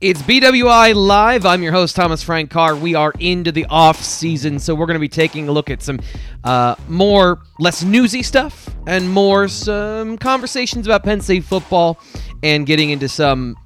It's BWI Live. I'm your host, Thomas Frank Carr. We are into the off season, so we're going to be taking a look at some uh, more, less newsy stuff and more some conversations about Penn State football and getting into some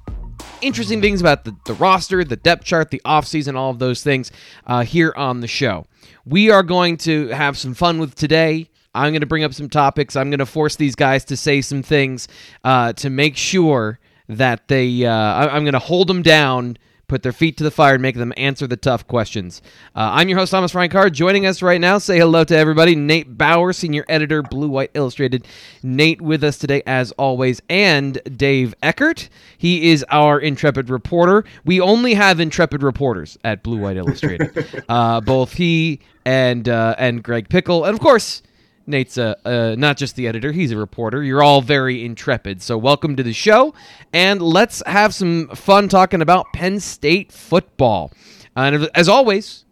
interesting things about the, the roster, the depth chart, the off season, all of those things uh, here on the show. We are going to have some fun with today. I'm going to bring up some topics. I'm going to force these guys to say some things uh, to make sure that they. Uh, I, am going to hold them down, put their feet to the fire, and make them answer the tough questions. Uh, I'm your host Thomas Frank Carr. Joining us right now, say hello to everybody. Nate Bauer, senior editor, Blue White Illustrated. Nate with us today as always, and Dave Eckert. He is our intrepid reporter. We only have intrepid reporters at Blue White Illustrated. uh, both he and uh, and Greg Pickle, and of course. Nate's a, uh, not just the editor, he's a reporter. You're all very intrepid. So, welcome to the show. And let's have some fun talking about Penn State football. And as always,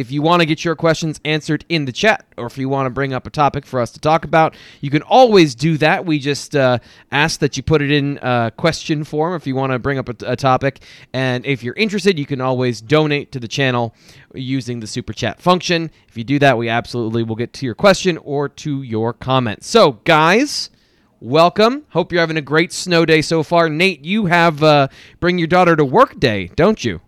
if you want to get your questions answered in the chat, or if you want to bring up a topic for us to talk about, you can always do that. We just uh, ask that you put it in uh, question form if you want to bring up a, a, topic. And if you're interested, you can always donate to the channel using the super chat function. If you do that, we absolutely will get to your question or to your comment. So, guys. Welcome. Hope you're having a great snow day so far. Nate, you have uh, bring your daughter to work day, don't you?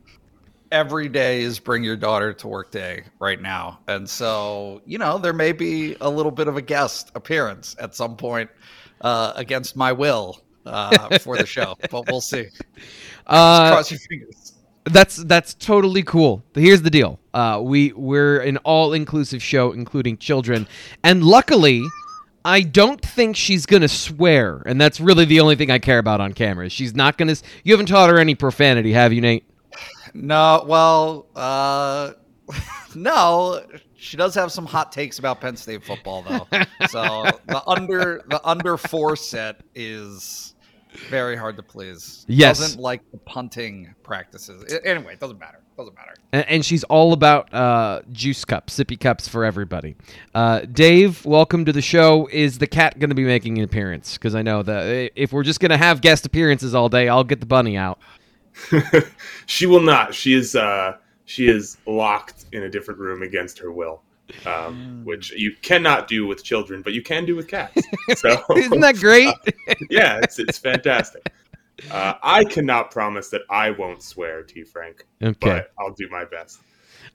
Every day is bring your daughter to work day right now. And so, you know, there may be a little bit of a guest appearance at some point uh, against my will uh, for the show, but we'll see. Uh, cross your fingers. That's that's totally cool. Here's the deal. Uh, we we're an all inclusive show, including children, and luckily, I don't think she's gonna swear, and that's really the only thing I care about on camera. She's not gonna. You haven't taught her any profanity, have you, Nate? No, well, uh, no. She does have some hot takes about Penn State football, though. so the under the under four set is very hard to please. Yes, doesn't like the punting practices. Anyway, it doesn't matter. Doesn't matter. And, and she's all about uh, juice cups, sippy cups for everybody. Uh, Dave, welcome to the show. Is the cat going to be making an appearance? Because I know that if we're just going to have guest appearances all day, I'll get the bunny out. she will not. She is uh, she is locked in a different room against her will, um, mm. which you cannot do with children, but you can do with cats. So isn't that great? uh, yeah, it's it's fantastic. Uh, I cannot promise that I won't swear, T. Frank, okay. but I'll do my best.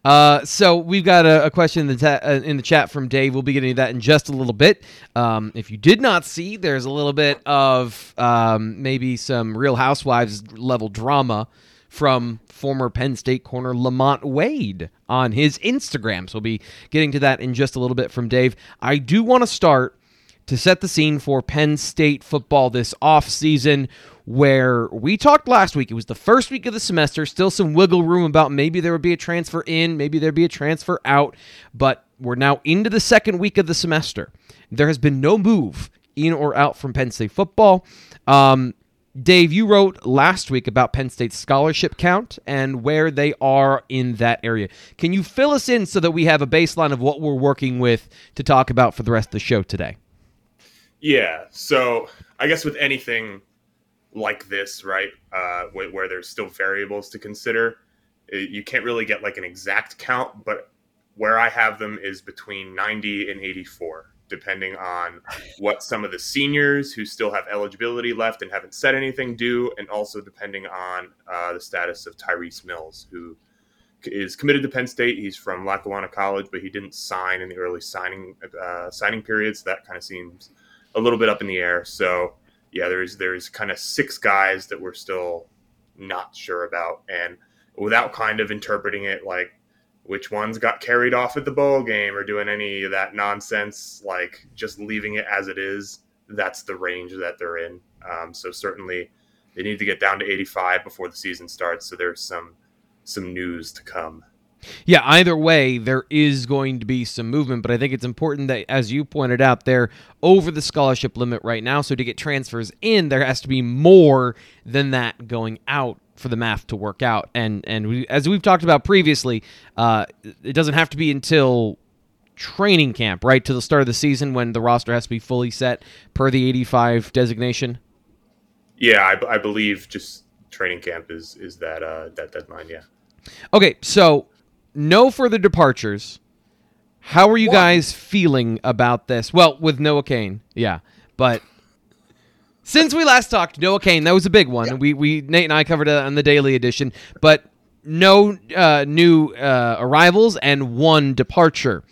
Uh, so we've got a, a question in the ta- uh, in the chat from Dave. We'll be getting to that in just a little bit. Um, if you did not see, there's a little bit of um, maybe some Real Housewives level drama from former Penn State corner Lamont Wade on his Instagram. So we'll be getting to that in just a little bit from Dave. I do want to start to set the scene for Penn State football this off season where we talked last week. It was the first week of the semester, still some wiggle room about maybe there would be a transfer in, maybe there'd be a transfer out, but we're now into the second week of the semester. There has been no move in or out from Penn State football. Um, Dave, you wrote last week about Penn State's scholarship count and where they are in that area. Can you fill us in so that we have a baseline of what we're working with to talk about for the rest of the show today? Yeah. So I guess with anything like this, right, uh, where, where, there's still variables to consider. You can't really get like an exact count, but where I have them is between 90 and 84, depending on what some of the seniors who still have eligibility left and haven't said anything do, and also depending on uh, the status of Tyrese Mills, who is committed to Penn State. He's from Lackawanna College, but he didn't sign in the early signing uh, signing periods. So that kind of seems a little bit up in the air. So yeah, there's there's kind of six guys that we're still not sure about, and without kind of interpreting it like which ones got carried off at the bowl game or doing any of that nonsense, like just leaving it as it is. That's the range that they're in. Um, so certainly they need to get down to 85 before the season starts. So there's some some news to come. Yeah, either way, there is going to be some movement, but I think it's important that, as you pointed out, they're over the scholarship limit right now. So to get transfers in, there has to be more than that going out for the math to work out. And and we, as we've talked about previously, uh, it doesn't have to be until training camp, right, to the start of the season when the roster has to be fully set per the 85 designation. Yeah, I, I believe just training camp is is that uh, that deadline. Yeah. Okay, so no further departures. How are you guys feeling about this? Well, with Noah Cain, yeah, but since we last talked, Noah Cain, that was a big one. We we Nate and I covered it on the daily edition, but no uh, new uh, arrivals and one departure.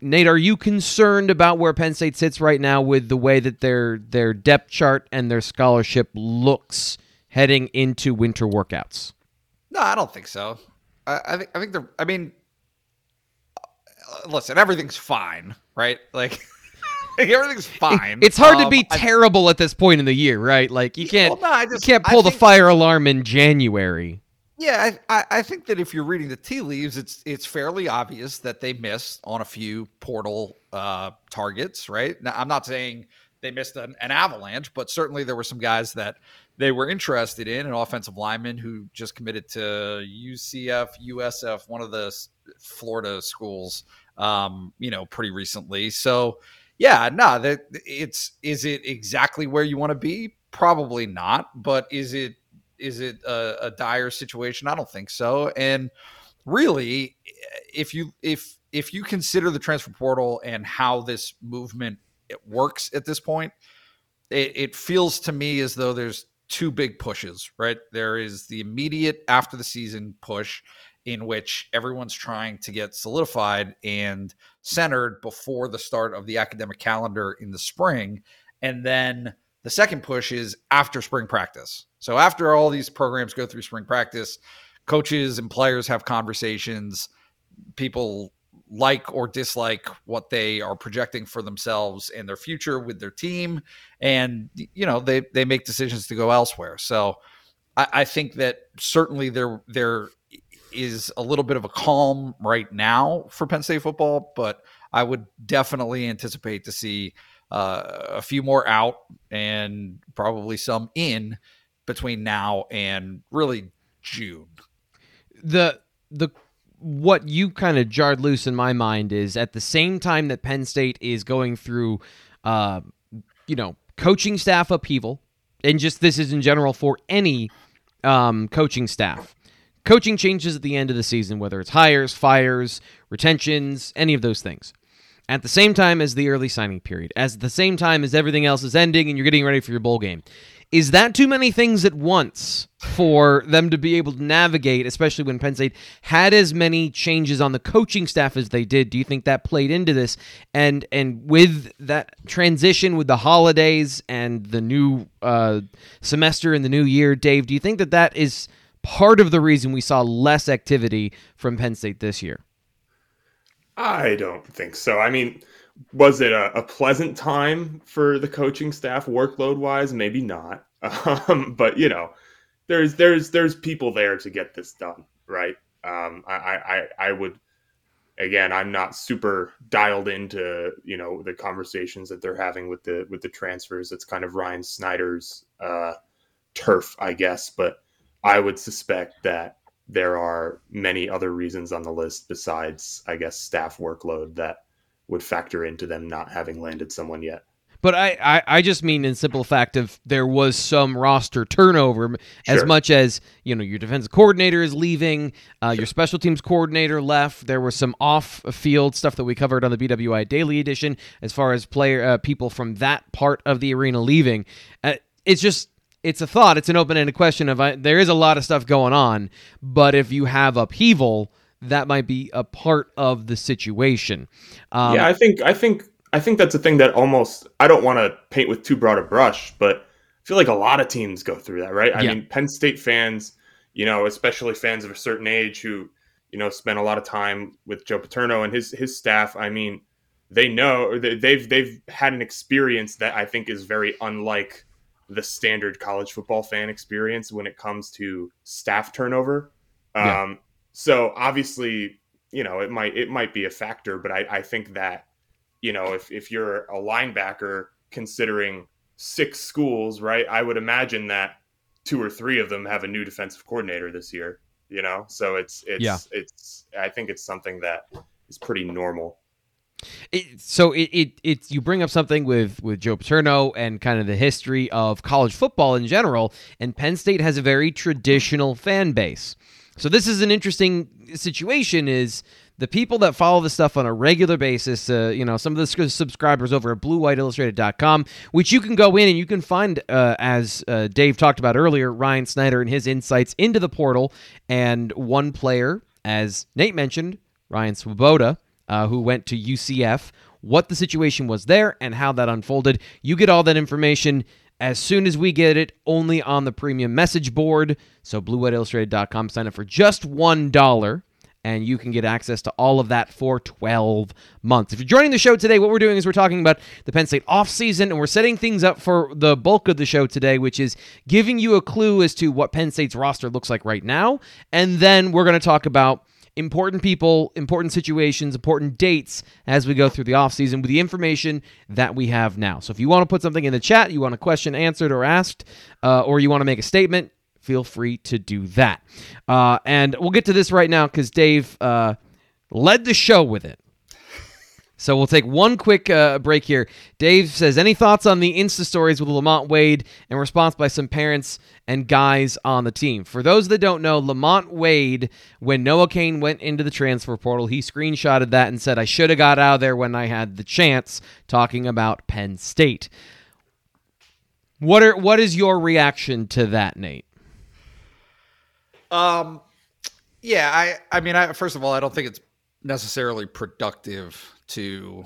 Nate, are you concerned about where Penn State sits right now with the way that their their depth chart and their scholarship looks heading into winter workouts? No, I don't think so. I, I think I think they're. I mean, uh, listen, everything's fine, right? Like. everything's fine. It's hard Um, to be I- terrible at this point in the year, right? Like you can't Well, no, I you just- can't I pull the fire alarm in January. Yeah, I, I, I think that if you're reading the tea leaves, it's it's fairly obvious that they missed on a few portal uh, targets, right? Now, I'm not saying they missed an, an avalanche, but certainly there were some guys that they were interested in, an offensive lineman who just committed to UCF, USF, one of the Florida schools, um, you know, pretty recently. So, yeah, no, that it's is it exactly where you want to be? Probably not, but is it is it a, a dire situation? I don't think so. And really, if you if if you consider the transfer portal and how this movement it works at this point, it, it feels to me as though there's two big pushes. Right, there is the immediate after the season push, in which everyone's trying to get solidified and centered before the start of the academic calendar in the spring, and then the second push is after spring practice. So after all these programs go through spring practice, coaches and players have conversations. People like or dislike what they are projecting for themselves and their future with their team, and you know they they make decisions to go elsewhere. So I, I think that certainly there there is a little bit of a calm right now for Penn State football, but I would definitely anticipate to see uh, a few more out and probably some in between now and really June. the the what you kind of jarred loose in my mind is at the same time that Penn State is going through, uh, you know, coaching staff upheaval, and just this is in general for any um, coaching staff. Coaching changes at the end of the season, whether it's hires, fires, retentions, any of those things. At the same time as the early signing period, as the same time as everything else is ending and you're getting ready for your bowl game. Is that too many things at once for them to be able to navigate, especially when Penn State had as many changes on the coaching staff as they did? Do you think that played into this? And and with that transition with the holidays and the new uh, semester and the new year, Dave, do you think that that is part of the reason we saw less activity from Penn State this year? I don't think so. I mean, was it a, a pleasant time for the coaching staff workload wise? Maybe not. Um, but you know, there's there's there's people there to get this done, right? Um, I, I I would again, I'm not super dialed into you know the conversations that they're having with the with the transfers. It's kind of Ryan Snyder's uh, turf, I guess. But I would suspect that there are many other reasons on the list besides, I guess, staff workload that would factor into them not having landed someone yet. But I, I, I just mean in simple fact of there was some roster turnover as much as you know your defensive coordinator is leaving, uh, your special teams coordinator left. There was some off field stuff that we covered on the BWI Daily Edition as far as player uh, people from that part of the arena leaving. Uh, it's just it's a thought. It's an open ended question of uh, there is a lot of stuff going on, but if you have upheaval, that might be a part of the situation. Um, yeah, I think I think I think that's a thing that almost I don't want to paint with too broad a brush, but I feel like a lot of teams go through that, right? I Yeah. mean, Penn State fans, you know, especially fans of a certain age who, you know, spent a lot of time with Joe Paterno and his his staff. I mean, they know they- they've they've had an experience that I think is very unlike the standard college football fan experience when it comes to staff turnover. Yeah. So obviously, you know, it might it might be a factor, but I, I think that, you know, if if you're a linebacker considering six schools, right, I would imagine that two or three of them have a new defensive coordinator this year. You know, so it's it's Yeah. it's I think it's something that is pretty normal. It, so it, it it you bring up something with with Joe Paterno and kind of the history of college football in general, and Penn State has a very traditional fan base. So this is an interesting situation. Is the people that follow this stuff on a regular basis, uh, you know, some of the subscribers over at BlueWhiteIllustrated.com, which you can go in and you can find, uh, as uh, Dave talked about earlier, Ryan Snyder and his insights into the portal, and one player, as Nate mentioned, Ryan Swoboda, uh, who went to UCF, what the situation was there and how that unfolded. You get all that information as soon as we get it only on the premium message board. So bluewhiteillustrated.com, sign up for just $1 and you can get access to all of that for 12 months. If you're joining the show today, what we're doing is we're talking about the Penn State offseason, and we're setting things up for the bulk of the show today, which is giving you a clue as to what Penn State's roster looks like right now. And then we're going to talk about important people, important situations, important dates as we go through the offseason with the information that we have now. So if you want to put something in the chat, you want a question answered or asked, uh, or you want to make a statement, feel free to do that. Uh, and we'll get to this right now because Dave uh, led the show with it. So we'll take one quick uh, break here. Dave says, "Any thoughts on the Insta stories with Lamont Wade?" And response by some parents and guys on the team. For those that don't know, Lamont Wade, when Noah Cain went into the transfer portal, he screenshotted that and said, "I should have got out of there when I had the chance." Talking about Penn State. What are what is your reaction to that, Nate? Um, yeah, I, I mean, I, first of all, I don't think it's necessarily productive to,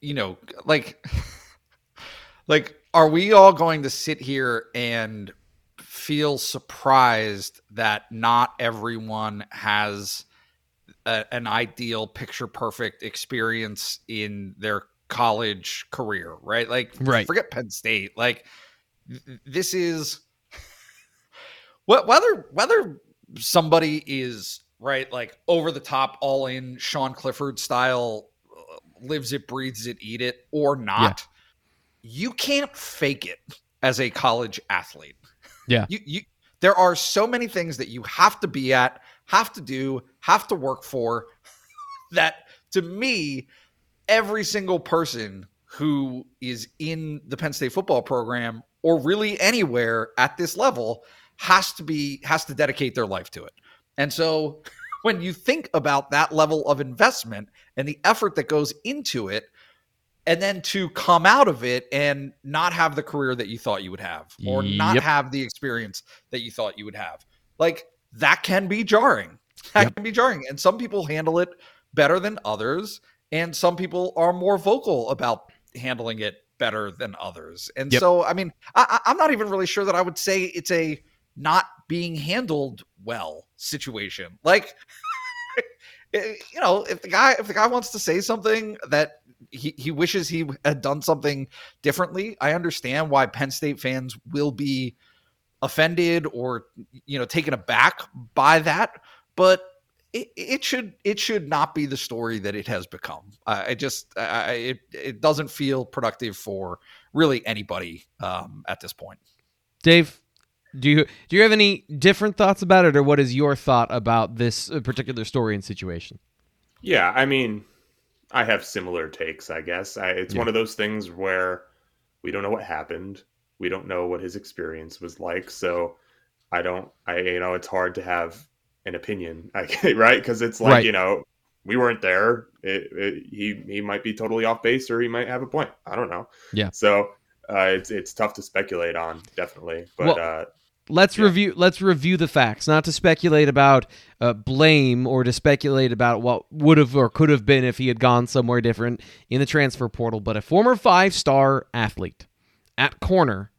you know, like, like, are we all going to sit here and feel surprised that not everyone has a, an ideal, picture perfect experience in their college career, right? Like, Right. forget Penn State. Like, this is Wh- whether whether somebody is right like over the top all in sean clifford style uh, lives it breathes it eat it or not you can't fake it as a college athlete Yeah. you you there are so many things that you have to be at have to do have to work for that to me every single person who is in the penn state football program or really anywhere at this level has to be has to dedicate their life to it. And so when you think about that level of investment and the effort that goes into it and then to come out of it and not have the career that you thought you would have or not have the experience that you thought you would have. Like that can be jarring. That Yep. can be jarring and some people handle it better than others and some people are more vocal about handling it better than others. And Yep. so I mean, I- I'm not even really sure that I would say it's a not being handled well situation. Like, eh, you know, if the guy if the guy wants to say something that he, he wishes he had done something differently, I understand why Penn State fans will be offended or you know taken aback by that. But it, it should it should not be the story that it has become. I I just I, it it doesn't feel productive for really anybody um, at this point. Dave, do you do you have any different thoughts about it, or what is your thought about this uh, particular story and situation? Yeah, I mean, I have similar takes, I guess. I, it's Yeah. one of those things where we don't know what happened. We don't know what his experience was like. So I don't, I, you know, it's hard to have an opinion, I, right? Because it's like, Right. you know, we weren't there. It, it, he, he might be totally off base or he might have a point. I don't know. Yeah. So uh, it's, it's tough to speculate on, definitely. But Well, uh, Let's Yeah. review. Let's review the facts, not to speculate about uh, blame or to speculate about what would have or could have been if he had gone somewhere different in the transfer portal. But a former five-star athlete, at corner,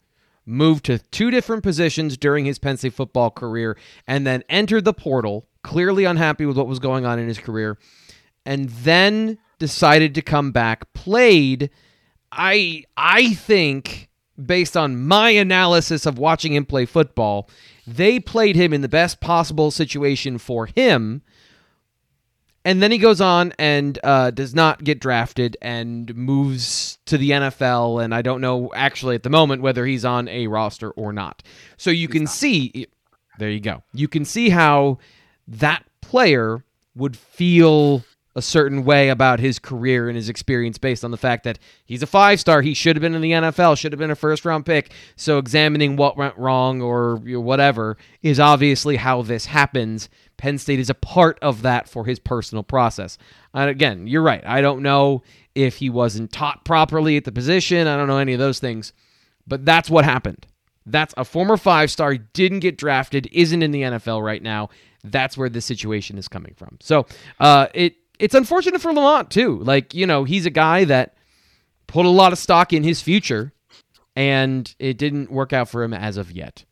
moved to two different positions during his Penn State football career, and then entered the portal, clearly unhappy with what was going on in his career, and then decided to come back, played. I I think based on my analysis of watching him play football, they played him in the best possible situation for him. And then he goes on and uh, does not get drafted and moves to the NFL. And I don't know actually at the moment whether he's on a roster or not. So you can see, there you go. You can see how that player would feel a certain way about his career and his experience based on the fact that he's a five star. He should have been in the NFL, should have been a first round pick. So examining what went wrong or whatever is obviously how this happens. Penn State is a part of that for his personal process. And again, you're right. I don't know if he wasn't taught properly at the position. I don't know any of those things, but that's what happened. That's a former five star, didn't get drafted, isn't in the NFL right now. That's where the situation is coming from. So uh, it it's unfortunate for Lamont too. Like, you know, he's a guy that put a lot of stock in his future and it didn't work out for him as of yet.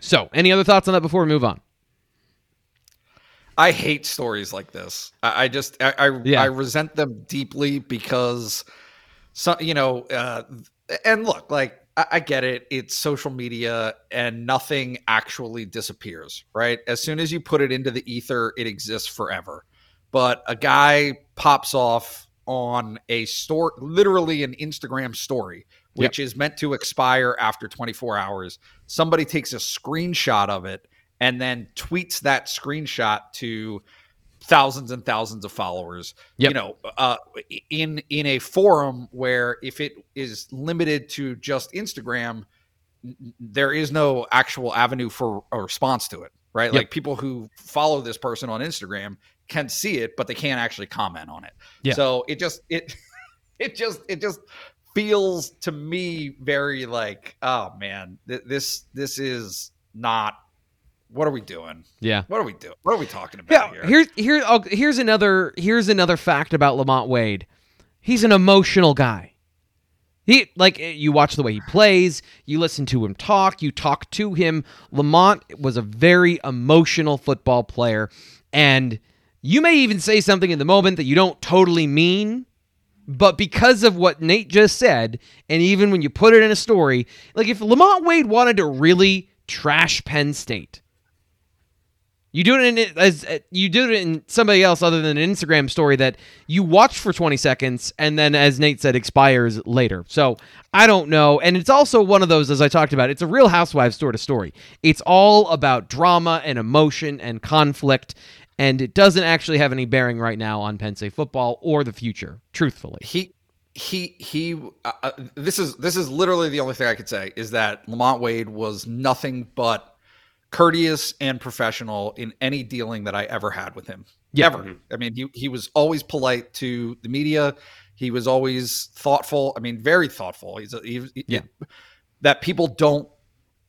So, any other thoughts on that before we move on? I hate stories like this. I, I just I I, yeah. I, resent them deeply because some you know uh, and look like I, I get it. It's social media and nothing actually disappears, right? As soon as you put it into the ether, it exists forever but a guy pops off on a store, literally an Instagram story, which yep. is meant to expire after 24 hours. Somebody takes a screenshot of it and then tweets that screenshot to thousands and thousands of followers. Yep. You know, uh, in in a forum where if it is limited to just Instagram, there is no actual avenue for a response to it right? Yep. Like people who follow this person on Instagram can see it, but they can't actually comment on it. Yeah. So it just it it just it just feels to me very like, oh man, th- this this is not what are we doing? Yeah. What are we doing? What are we talking about yeah, here? Here, here here's another here's another fact about Lamont Wade. He's an emotional guy. He like eh, you watch the way he plays, you listen to him talk, you talk to him. Lamont was a very emotional football player and you may even say something in the moment that you don't totally mean, but because of what Nate just said, and even when you put it in a story, like if Lamont Wade wanted to really trash Penn State, you do it in as uh, you do it in somebody else other than an Instagram story that you watch for 20 seconds and then as Nate said expires later. So, I don't know and it's also one of those as I talked about, it's a real housewives sort of story. It's all about drama and emotion and conflict and it doesn't actually have any bearing right now on Penn State football or the future. Truthfully, he he he. Uh, uh, this is this is literally the only thing I could say is that Lamont Wade was nothing but courteous and professional in any dealing that I ever had with him. Yeah. Ever. Mm-hmm. I mean, he he was always polite to the media. He was always thoughtful. I mean, very thoughtful. He's a, he, yeah. that people don't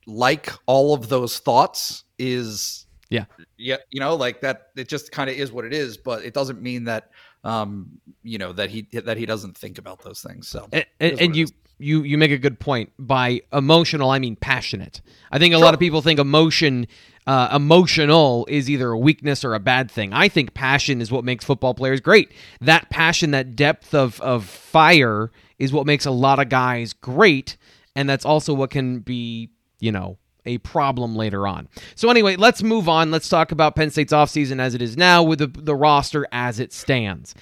like all of those thoughts is yeah. Yeah. You know, like that, it just kind of is what it is, but it doesn't mean that, um, you know, that he, that he doesn't think about those things. So, and, and, you, you, you make a good point by emotional. I mean, passionate. I think a sure. lot of people think emotion, uh, emotional is either a weakness or a bad thing. I think passion is what makes football players great. That passion, that depth of, of fire is what makes a lot of guys great. And that's also what can be, you know, a problem later on. So anyway, let's move on. Let's talk about Penn State's offseason as it is now with the, the roster as it stands.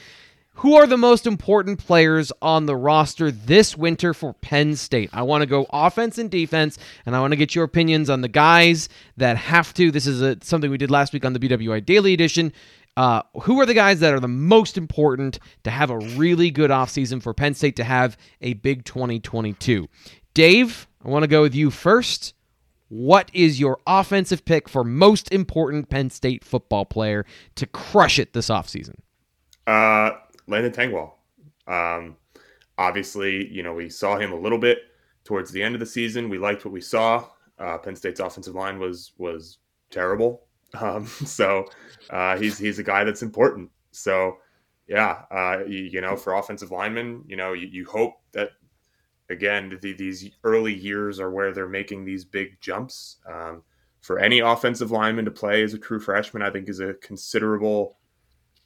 Who are the most important players on the roster this winter for Penn State? I want to go offense and defense, and I want to get your opinions on the guys that have to. This is a, something we did last week on the BWI Daily Edition. Uh, who are the guys that are the most important to have a really good offseason for Penn State to have a big 2022? Dave, I want to go with you first. What is your offensive pick for most important Penn State football player to crush it this offseason? Uh, Landon Tengwall. Um, obviously, you know, we saw him a little bit towards the end of the season. We liked what we saw. Uh, Penn State's offensive line was was terrible. Um, so uh, he's he's a guy that's important. So yeah, uh, you, you, know, for offensive linemen, you know, you, you hope again, the, these early years are where they're making these big jumps. Um, for any offensive lineman to play as a true freshman, I think is a considerable,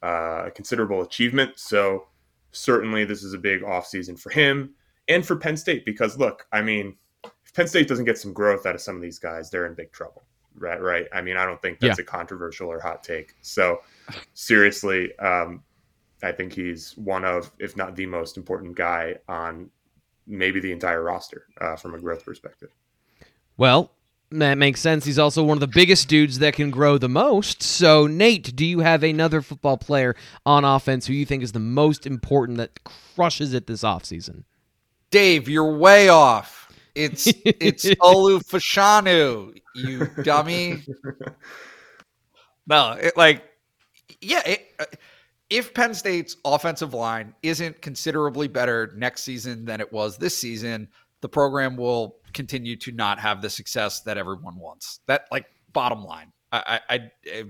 uh, considerable achievement. So certainly, this is a big offseason for him and for Penn State because look, I mean, if Penn State doesn't get some growth out of some of these guys, they're in big trouble. Right, right. I mean, I don't think that's Yeah. a controversial or hot take. So seriously, um, I think he's one of, if not the most important guy on maybe the entire roster uh, from a growth perspective. Well, that makes sense. He's also one of the biggest dudes that can grow the most. So, Nate, do you have another football player on offense who you think is the most important that crushes it this offseason? Dave, you're way off. It's it's Olu Fashanu, you dummy. No, it, like, yeah. It, uh, if Penn State's offensive line isn't considerably better next season than it was this season, the program will continue to not have the success that everyone wants. That, like, bottom line. I, I, I,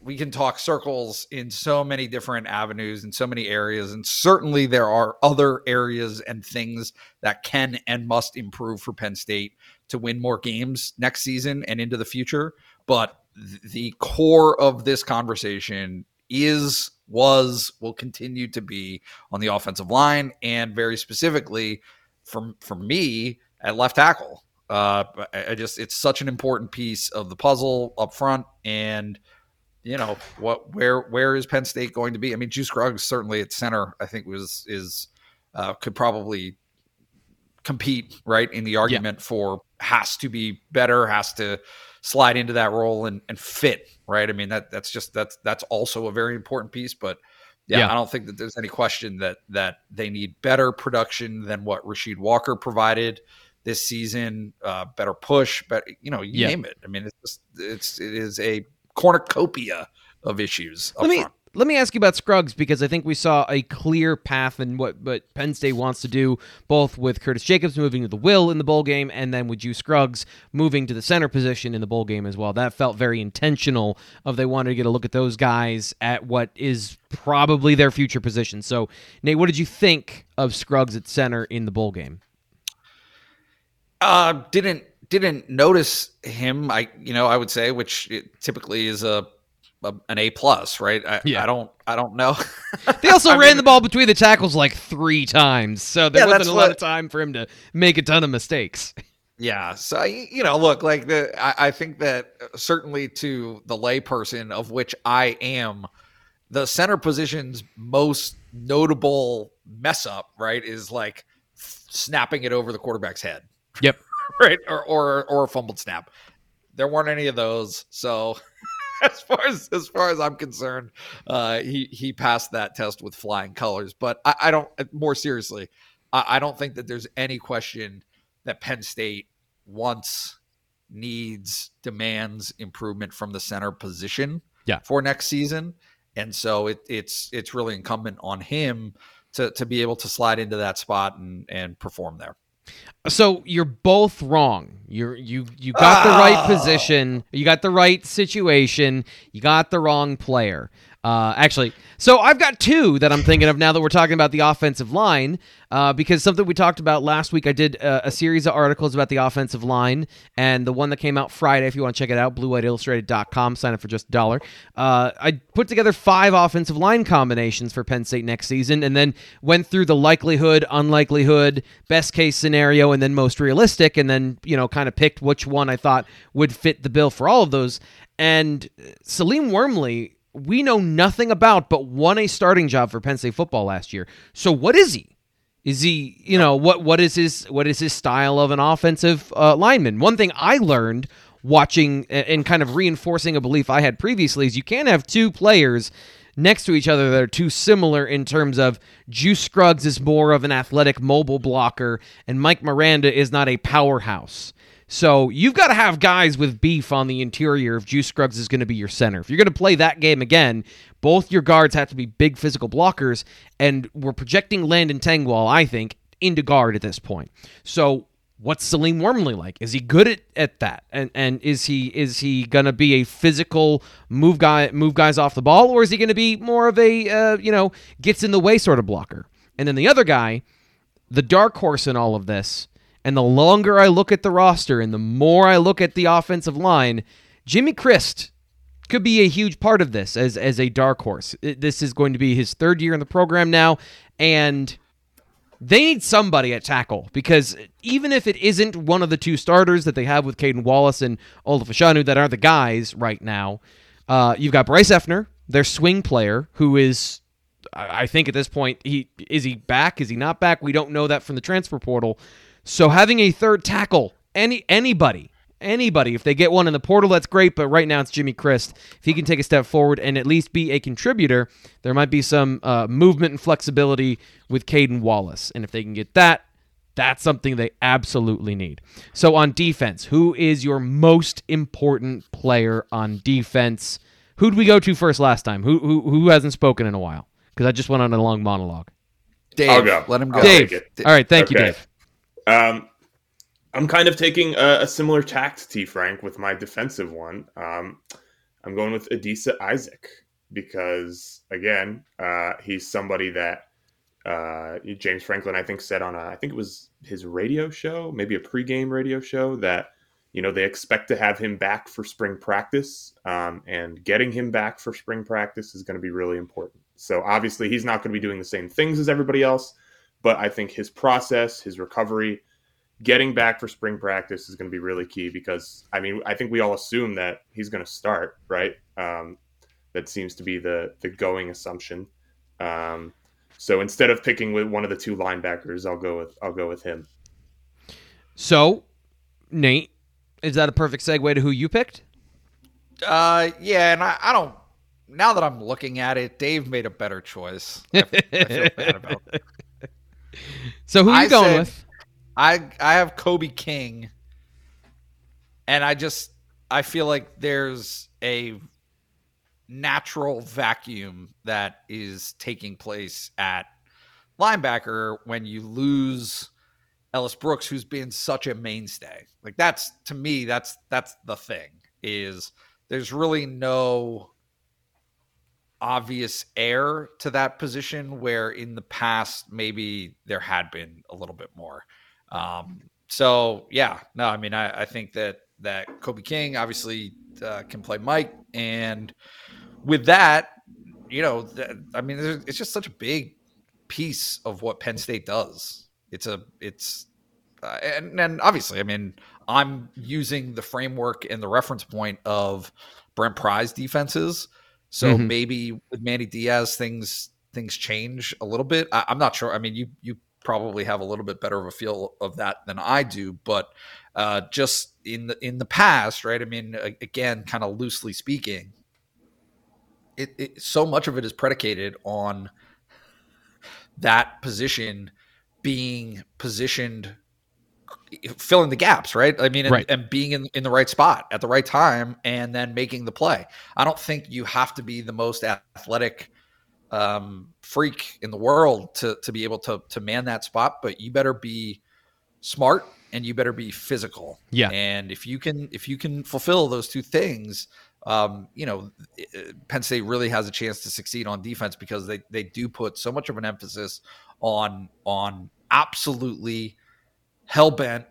we can talk circles in so many different avenues in so many areas and certainly there are other areas and things that can and must improve for Penn State to win more games next season and into the future but th- the core of this conversation is was will continue to be on the offensive line and very specifically for for me at left tackle uh I, just it's such an important piece of the puzzle up front and you know what where where is Penn State going to be? I mean, Juice Scruggs certainly at center, I think was is uh, could probably compete right in the argument for has to be better, has to slide into that role and, and fit right. I mean that that's just that's that's also a very important piece, but. Yeah, Yeah. I don't think that there's any question that that they need better production than what Rasheed Walker provided this season. Uh, better push, but you know, you Yeah. name it. I mean, it's just, it's it is a cornucopia of issues. Up let me front. Let me ask you about Scruggs because I think we saw a clear path in what what Penn State wants to do, both with Curtis Jacobs moving to the will in the bowl game, and then with Juice Scruggs moving to the center position in the bowl game as well. That felt very intentional. Of they wanted to get a look at those guys at what is probably their future position. So, Nate, what did you think of Scruggs at center in the bowl game? Uh, didn't didn't notice him. I you know I would say, which typically is a, a an A plus, right? I, Yeah. I don't I don't know. They also ran mean- the ball between the tackles like three times, so there Yeah, wasn't a lot what- of time for him to make a ton of mistakes. Yeah, so you know, look, like the I, I think that uh, certainly to the layperson of which I am, the center position's most notable mess up, right, is like snapping it over the quarterback's head, Yep. right, or or or a fumbled snap. There weren't any of those, so as far as as far as I'm concerned, uh, he he passed that test with flying colors. But I, I don't. More seriously, I, I don't think that there's any question that Penn State wants, needs, demands improvement from the center position Yeah. for next season. And so it, it's it's really incumbent on him to to be able to slide into that spot and and perform there. So you're both wrong. You're you you got the right Ah. position. You got the right situation. You got the wrong player. Uh, actually, so I've got two that I'm thinking of now that we're talking about the offensive line. Uh, because something we talked about last week, I did uh, a series of articles about the offensive line, and the one that came out Friday, if you want to check it out, bluewhiteillustrated.com. Sign up for just a dollar. Uh, I put together five offensive line combinations for Penn State next season, and then went through the likelihood, unlikelihood, best case scenario, and then most realistic, and then you know kind of picked which one I thought would fit the bill for all of those. And Salim Wormley, we know nothing about, but won a starting job for Penn State football last year. So what is he? Is he, you know, what what is his what is his style of an offensive uh, lineman? One thing I learned watching and kind of reinforcing a belief I had previously is you can't have two players next to each other that are too similar in terms of Juice Scruggs is more of an athletic mobile blocker and Mike Miranda is not a powerhouse. So you've got to have guys with beef on the interior if Juice Scruggs is going to be your center. If you're going to play that game again, both your guards have to be big physical blockers, and we're projecting Landon Tengwall, I think, into guard at this point. So what's Salim Wormley like? Is he good at, at that? And and is he is he gonna be a physical move guy move guys off the ball, or is he gonna be more of a uh, you know gets in the way sort of blocker? And then the other guy the dark horse in all of this, and the longer I look at the roster and the more I look at the offensive line, Jimmy Christ could be a huge part of this as as a dark horse. This is going to be his third year in the program now, and they need somebody at tackle because even if it isn't one of the two starters that they have with Caedan Wallace and Olu Fashanu that are the guys right now, uh, you've got Bryce Effner, their swing player, who is, I think at this point, he is he back? Is he not back? We don't know that from the transfer portal. So having a third tackle, any anybody anybody. If they get one in the portal, that's great. But right now, it's Jimmy Christ. If he can take a step forward and at least be a contributor, there might be some uh, movement and flexibility with Caedan Wallace. And if they can get that, that's something they absolutely need. So on defense, who is your most important player on defense? Who'd we go to first last time? Who who, who hasn't spoken in a while? Because I just went on a long monologue. Dave, I'll go. let him go. Dave. All right, thank you, Dave. Um, I'm kind of taking a, a similar tact, T. Frank, with my defensive one. Um, I'm going with Adisa Isaac because, again, uh, he's somebody that uh, James Franklin, I think, said on a, I think it was his radio show, maybe a pregame radio show, that you know they expect to have him back for spring practice, um, and getting him back for spring practice is going to be really important. So obviously, he's not going to be doing the same things as everybody else, but I think his process, his recovery getting back for spring practice is going to be really key because I mean I think we all assume that he's going to start right. Um, that seems to be the the going assumption. Um, so instead of picking with one of the two linebackers, I'll go with I'll go with him. So, Nate, is that a perfect segue to who you picked? Uh, yeah, and I, I don't. Now that I'm looking at it, Dave made a better choice. I, I feel bad about. It. So who are you I going said- with? I I have Kobe King, and I just I feel like there's a natural vacuum that is taking place at linebacker when you lose Ellis Brooks, who's been such a mainstay. Like that's to me, that's that's the thing is there's really no obvious heir to that position where in the past maybe there had been a little bit more. Um, so yeah, no, I mean I, I think that that Kobe King obviously uh, can play Mike, and with that, you know, th- I mean it's just such a big piece of what Penn State does. It's a it's uh, and and obviously, I mean, I'm using the framework and the reference point of Brent Pry's defenses. So Mhm. maybe with Manny Diaz, things things change a little bit. I, I'm not sure. I mean, you you probably have a little bit better of a feel of that than I do, but uh, just in the in the past, right? I mean, again, kind of loosely speaking, it, it so much of it is predicated on that position being positioned filling the gaps, right? I mean, and, Right. and being in, in the right spot at the right time and then making the play. I don't think you have to be the most athletic um, freak in the world to, to be able to, to man that spot, but you better be smart and you better be physical. Yeah. And if you can, if you can fulfill those two things, um, you know, Penn State really has a chance to succeed on defense because they, they do put so much of an emphasis on, on absolutely hell bent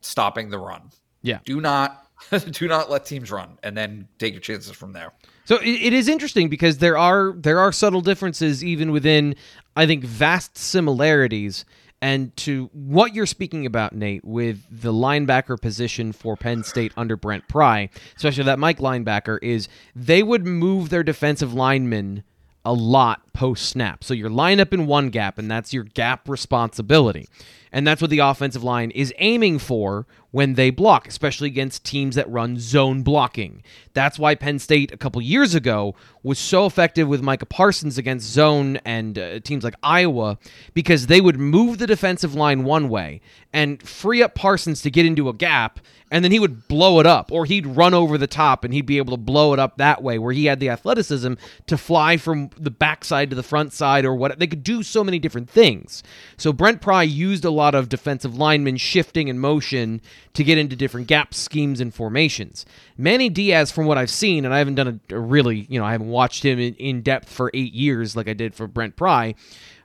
stopping the run. Yeah. Do not do not let teams run and then take your chances from there. So it, it is interesting because there are there are subtle differences even within I think vast similarities and to what you're speaking about Nate with the linebacker position for Penn State under Brent Pry, especially that Mike linebacker is they would move their defensive linemen a lot post snap. So you're lined up in one gap and that's your gap responsibility. And that's what the offensive line is aiming for when they block, especially against teams that run zone blocking. That's why Penn State a couple years ago was so effective with Micah Parsons against zone and uh, teams like Iowa because they would move the defensive line one way and free up Parsons to get into a gap and then he would blow it up or he'd run over the top and he'd be able to blow it up that way where he had the athleticism to fly from the backside to the front side or what they could do so many different things. So brent pry used a lot of defensive linemen shifting and motion to get into different gap schemes and formations. Manny diaz from what i've seen and i haven't done a, a really you know i haven't watched him in, in depth for eight years like i did for brent pry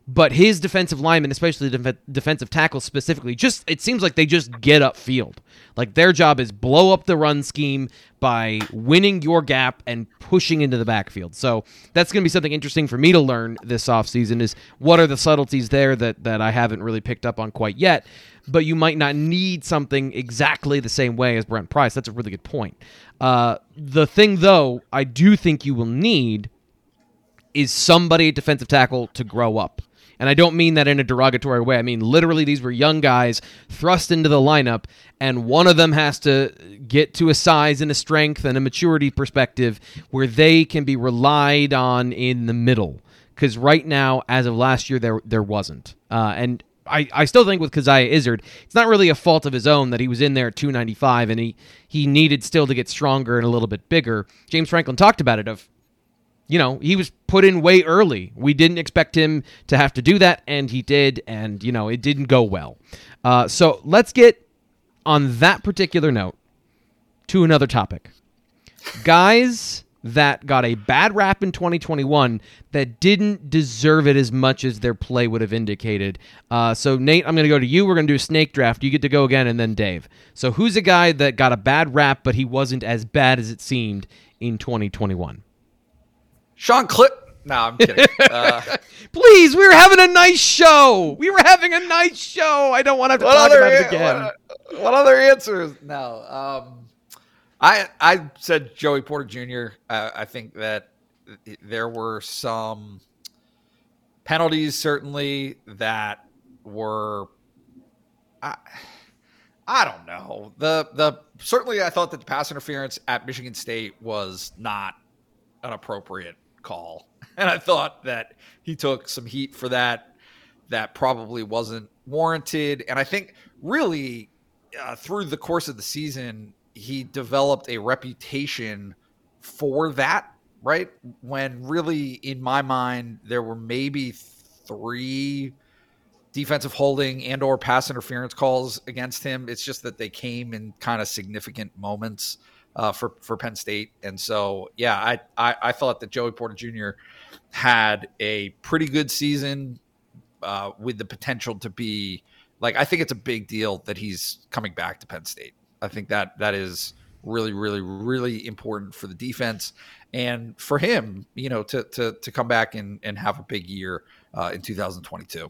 but his defensive linemen, especially def- defensive tackles specifically, just it seems like they just get upfield. Like their job is blow up the run scheme by winning your gap and pushing into the backfield. So that's going to be something interesting for me to learn this offseason is what are the subtleties there that that I haven't really picked up on quite yet. But you might not need something exactly the same way as Brent Pry's. That's a really good point. Uh, the thing, though, I do think you will need is somebody at defensive tackle to grow up. And I don't mean that in a derogatory way. I mean, literally, these were young guys thrust into the lineup, and one of them has to get to a size and a strength and a maturity perspective where they can be relied on in the middle. Because right now, as of last year, there there wasn't. Uh, and I, I still think with Coziah Izzard, it's not really a fault of his own that he was in there at 295 and he, he needed still to get stronger and a little bit bigger. James Franklin talked about it of you know, he was put in way early. We didn't expect him to have to do that, and he did, and, you know, it didn't go well. Uh, so let's get on that particular note to another topic. Guys that got a bad rap in 2021 that didn't deserve it as much as their play would have indicated. Uh, so, Nate, I'm going to go to you. We're going to do a snake draft. You get to go again, and then Dave. So, who's a guy that got a bad rap, but he wasn't as bad as it seemed in 2021? Sean Clip. No, I'm kidding. Uh, Please, we were having a nice show. We were having a nice show. I don't want to have to talk about it again. What, what other answers? No. Um, I I said Joey Porter Jr. Uh, I think that there were some penalties certainly that were. I, I don't know the the certainly I thought that the pass interference at Michigan State was not an appropriate call. And I thought that he took some heat for that. That probably wasn't warranted. And I think really uh, through the course of the season, he developed a reputation for that, right? When really, in my mind, there were maybe three defensive holding and or pass interference calls against him. It's just that they came in kind of significant moments uh, for for Penn State. And so, yeah, I, I, I thought that Joey Porter Jr. had a pretty good season uh, with the potential to be like. I think it's a big deal that he's coming back to Penn State. I think that that is really, really, really important for the defense and for him, you know, to to to come back and and have a big year uh, in 2022.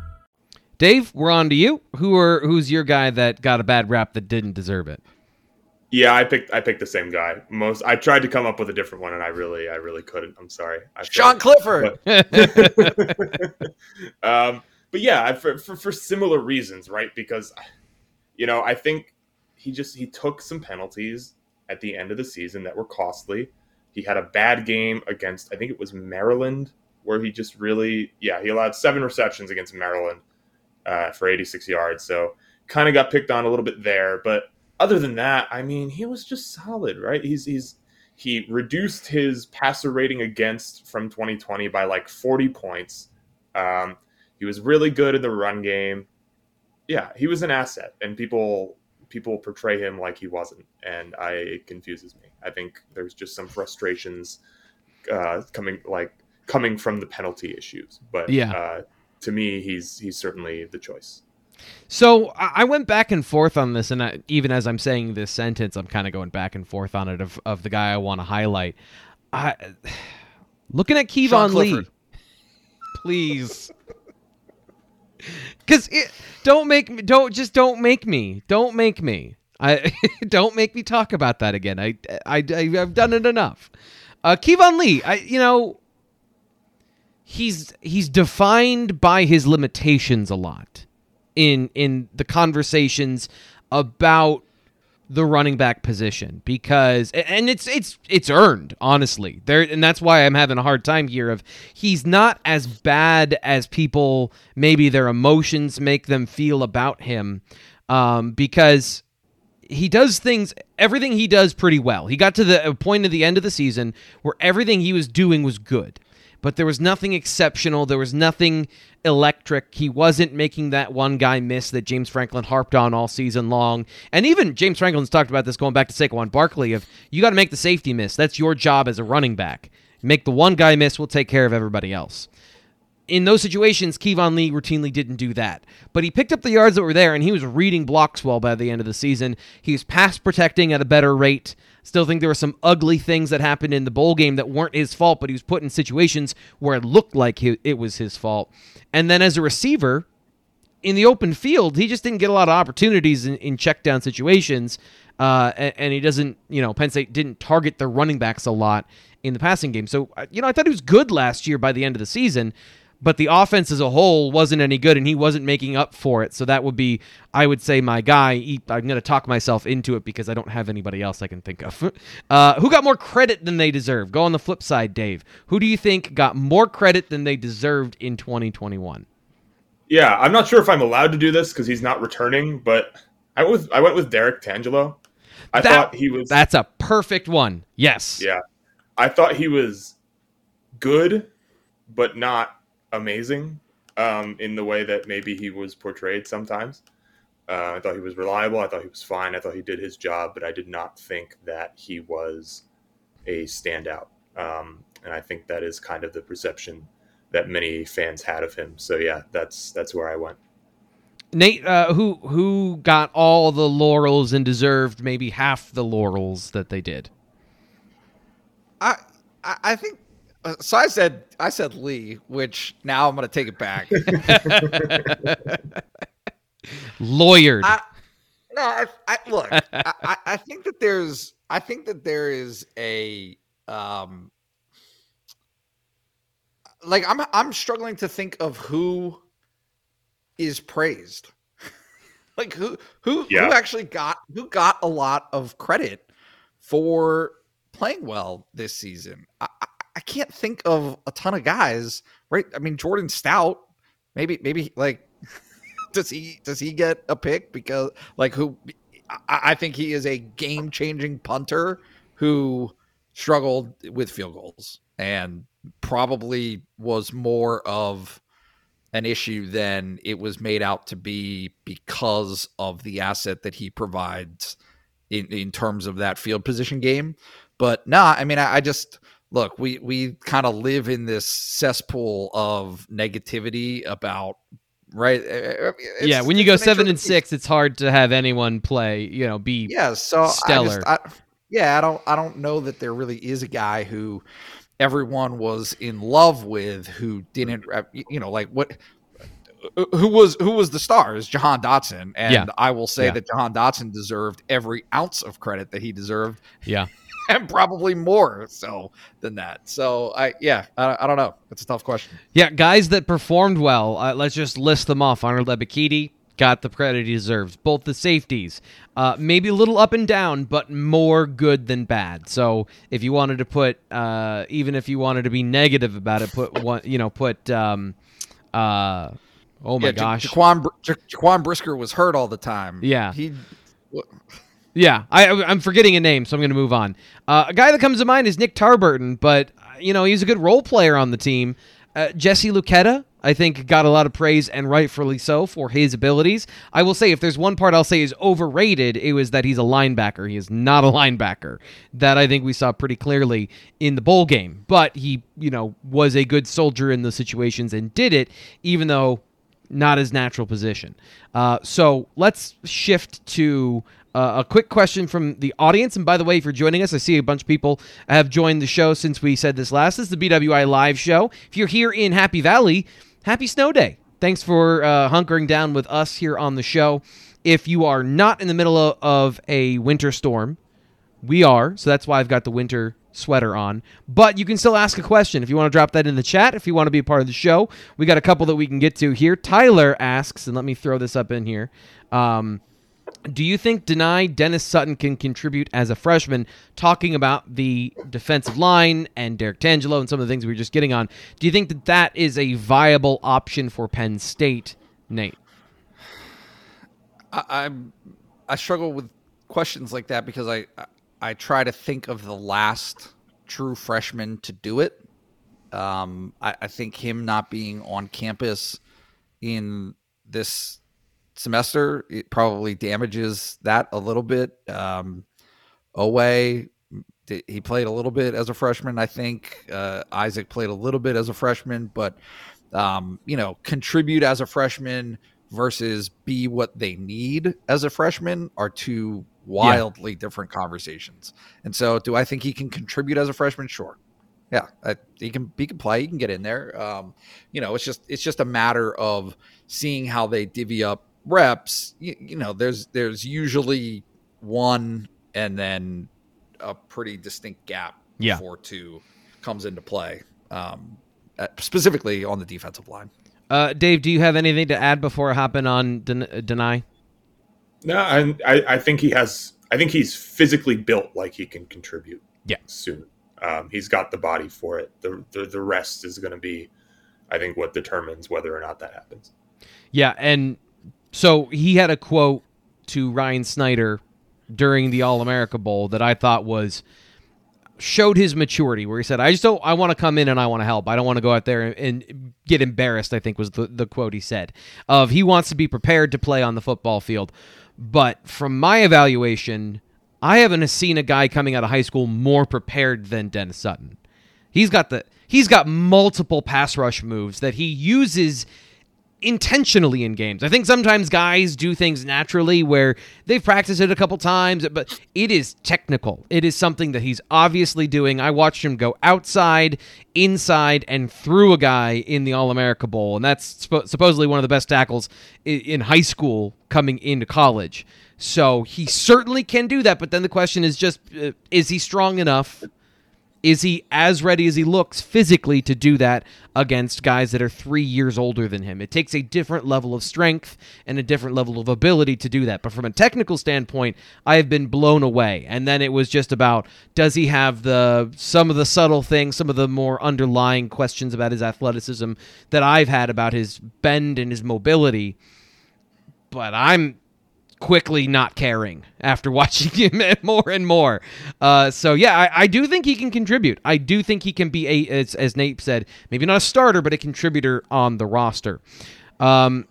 Dave, we're on to you. Who are who's your guy that got a bad rap that didn't deserve it? Yeah, I picked I picked the same guy. Most I tried to come up with a different one, and I really I really couldn't. I'm sorry. I Sean Clifford. But, um, but yeah, for, for for similar reasons, right? Because you know I think he just he took some penalties at the end of the season that were costly. He had a bad game against I think it was Maryland where he just really yeah he allowed seven receptions against Maryland uh, for 86 yards. So kind of got picked on a little bit there. But other than that, I mean, he was just solid, right? He's he's he reduced his passer rating against from 2020 by like 40 points. Um, he was really good in the run game. Yeah, he was an asset, and people people portray him like he wasn't, and I it confuses me. I think there's just some frustrations uh, coming like coming from the penalty issues, but Yeah. uh, to me, he's he's certainly the choice. So I I went back and forth on this, and I, even as I'm saying this sentence, I'm kind of going back and forth on it of, of the guy I want to highlight. I looking at Sean Keyvone Lee, please, because don't make me don't just don't make me don't make me I don't make me talk about that again. I I, I have done it enough. Uh, Keyvone Lee, I you know he's he's defined by his limitations a lot in in the conversations about the running back position because and it's it's it's earned honestly. There and that's why I'm having a hard time here of he's not as bad as people maybe their emotions make them feel about him um, because he does things everything he does pretty well. He got to the point at the end of the season where everything he was doing was good but there was nothing exceptional. There was nothing electric. He wasn't making that one guy miss that James Franklin harped on all season long. And even James Franklin's talked about this going back to Saquon Barkley of you got to make the safety miss. That's your job as a running back. Make the one guy miss, we'll take care of everybody else. In those situations, Keyvone Lee routinely didn't do that. But he picked up the yards that were there, and he was reading blocks well by the end of the season. He was pass protecting at a better rate. Still think there were some ugly things that happened in the bowl game that weren't his fault, but he was put in situations where it looked like it was his fault. And then as a receiver, in the open field, he just didn't get a lot of opportunities in, in check down situations. Uh, and, and, he doesn't, you know, Penn State didn't target the running backs a lot in the passing game. So, uh, you know, I thought he was good last year by the end of the season but the offense as a whole wasn't any good and he wasn't making up for it. So that would be, I would say, my guy. I'm going to talk myself into it because I don't have anybody else I can think of. Uh, who got more credit than they deserve? Go on the flip side, Dave. Who do you think got more credit than they deserved in 2021? Yeah, I'm not sure if I'm allowed to do this because he's not returning, but I was I went with Derrick Tangelo. I that, thought he was. That's a perfect one. Yes. Yeah, I thought he was good, but not amazing um, in the way that maybe he was portrayed sometimes. Uh, I thought he was reliable. I thought he was fine. I thought he did his job, but I did not think that he was a standout. Um, and I think that is kind of the perception that many fans had of him. So yeah, that's that's where I went. Nate, uh, who who got all the laurels and deserved maybe half the laurels that they did? I I think uh, so I said I said Lee, which now I'm going to take it back. Lawyered. I, no, I, I look. I, I think that there's. I think that there is a. Um, like I'm. I'm struggling to think of who is praised. like who who yeah. who actually got who got a lot of credit for playing well this season. I, I can't think of a ton of guys, right? I mean, Jordan Stout, maybe, maybe like, does he does he get a pick because like who? I, I think he is a game changing punter who struggled with field goals and probably was more of an issue than it was made out to be because of the asset that he provides in, in terms of that field position game. But nah, I mean, I, I just look, we we kind of live in this cesspool of negativity about right. It's, yeah, when you go seven and six, it's hard to have anyone play. You know, be yeah. So stellar. I just, I, yeah, I don't I don't know that there really is a guy who everyone was in love with who didn't you know like what uh, who was who was the star is Jahan Dotson, and yeah. I will say yeah. that Jahan Dotson deserved every ounce of credit that he deserved. Yeah, and probably more so than that. So I, yeah, I, I don't know. It's a tough question. Yeah, guys that performed well. Uh, let's just list them off. Arnold Ebiketie got the credit he deserves. Both the safeties, uh, maybe a little up and down, but more good than bad. So if you wanted to put, uh, even if you wanted to be negative about it, put one, you know, put. Um, uh, oh my yeah, gosh, Jaquan, Jaquan Brisker was hurt all the time. Yeah, he. Yeah, I, I'm forgetting a name, so I'm going to move on. Uh, a guy that comes to mind is Nick Tarburton, but you know he's a good role player on the team. Uh, Jesse Luketa, I think, got a lot of praise and rightfully so for his abilities. I will say, if there's one part I'll say is overrated, it was that he's a linebacker. He is not a linebacker. That I think we saw pretty clearly in the bowl game. But he, you know, was a good soldier in the situations and did it, even though not his natural position. Uh, so let's shift to uh, a quick question from the audience. And by the way, if you're joining us, I see a bunch of people have joined the show since we said this last. This is the BWI live show. If you're here in Happy Valley, happy snow day. Thanks for uh, hunkering down with us here on the show. If you are not in the middle of a winter storm, we are. So that's why I've got the winter sweater on. But you can still ask a question if you want to drop that in the chat. If you want to be a part of the show, we got a couple that we can get to here. Tyler asks, and let me throw this up in here. Um, Do you think Dani Dennis Sutton can contribute as a freshman? Talking about the defensive line and Derrick Tangelo and some of the things we were just getting on. Do you think that that is a viable option for Penn State, Nate? I, I'm I struggle with questions like that because I, I I try to think of the last true freshman to do it. Um, I, I think him not being on campus in this semester it probably damages that a little bit. Um, he played a little bit as a freshman. I think uh, Isaac played a little bit as a freshman, but um, you know, contribute as a freshman versus be what they need as a freshman are two wildly yeah. different conversations. And so, do I think he can contribute as a freshman? Sure. Yeah, I, he can. He can play. He can get in there. Um, you know, it's just it's just a matter of seeing how they divvy up reps. You, you know, there's there's usually one and then a pretty distinct gap yeah. before two comes into play. Um, specifically on the defensive line. Uh, Dave, do you have anything to add before hopping on Den- Dani? No, I, I think he has. I think he's physically built like he can contribute. Yeah, soon. Um, he's got the body for it. The the, the rest is going to be, I think, what determines whether or not that happens. Yeah, and so he had a quote to Ryan Snyder during the All America Bowl that I thought was showed his maturity where he said i just don't i want to come in and i want to help. I don't want to go out there and, and, get embarrassed i think was the, the quote he said of he wants to be prepared to play on the football field. But from my evaluation i haven't seen a guy coming out of high school more prepared than dennis sutton. He's got the he's got multiple pass rush moves that he uses intentionally in games. I think sometimes guys do things naturally where they've practiced it a couple times, but it is technical. It is something that he's obviously doing. I watched him go outside, inside, and through a guy in the All America Bowl, and that's supposedly one of the best tackles in high school coming into college. So he certainly can do that, but then the question is just uh, is he strong enough? Is he as ready as he looks physically to do that against guys that are three years older than him? It takes a different level of strength and a different level of ability to do that. But from a technical standpoint, I have been blown away. And then it was just about does he have the some of the subtle things, some of the more underlying questions about his athleticism that I've had about his bend and his mobility. But I'm quickly not caring after watching him more and more. Uh, so yeah, I, I, do think he can contribute. I do think he can be a, as, as, Nate said, maybe not a starter, but a contributor on the roster. Um,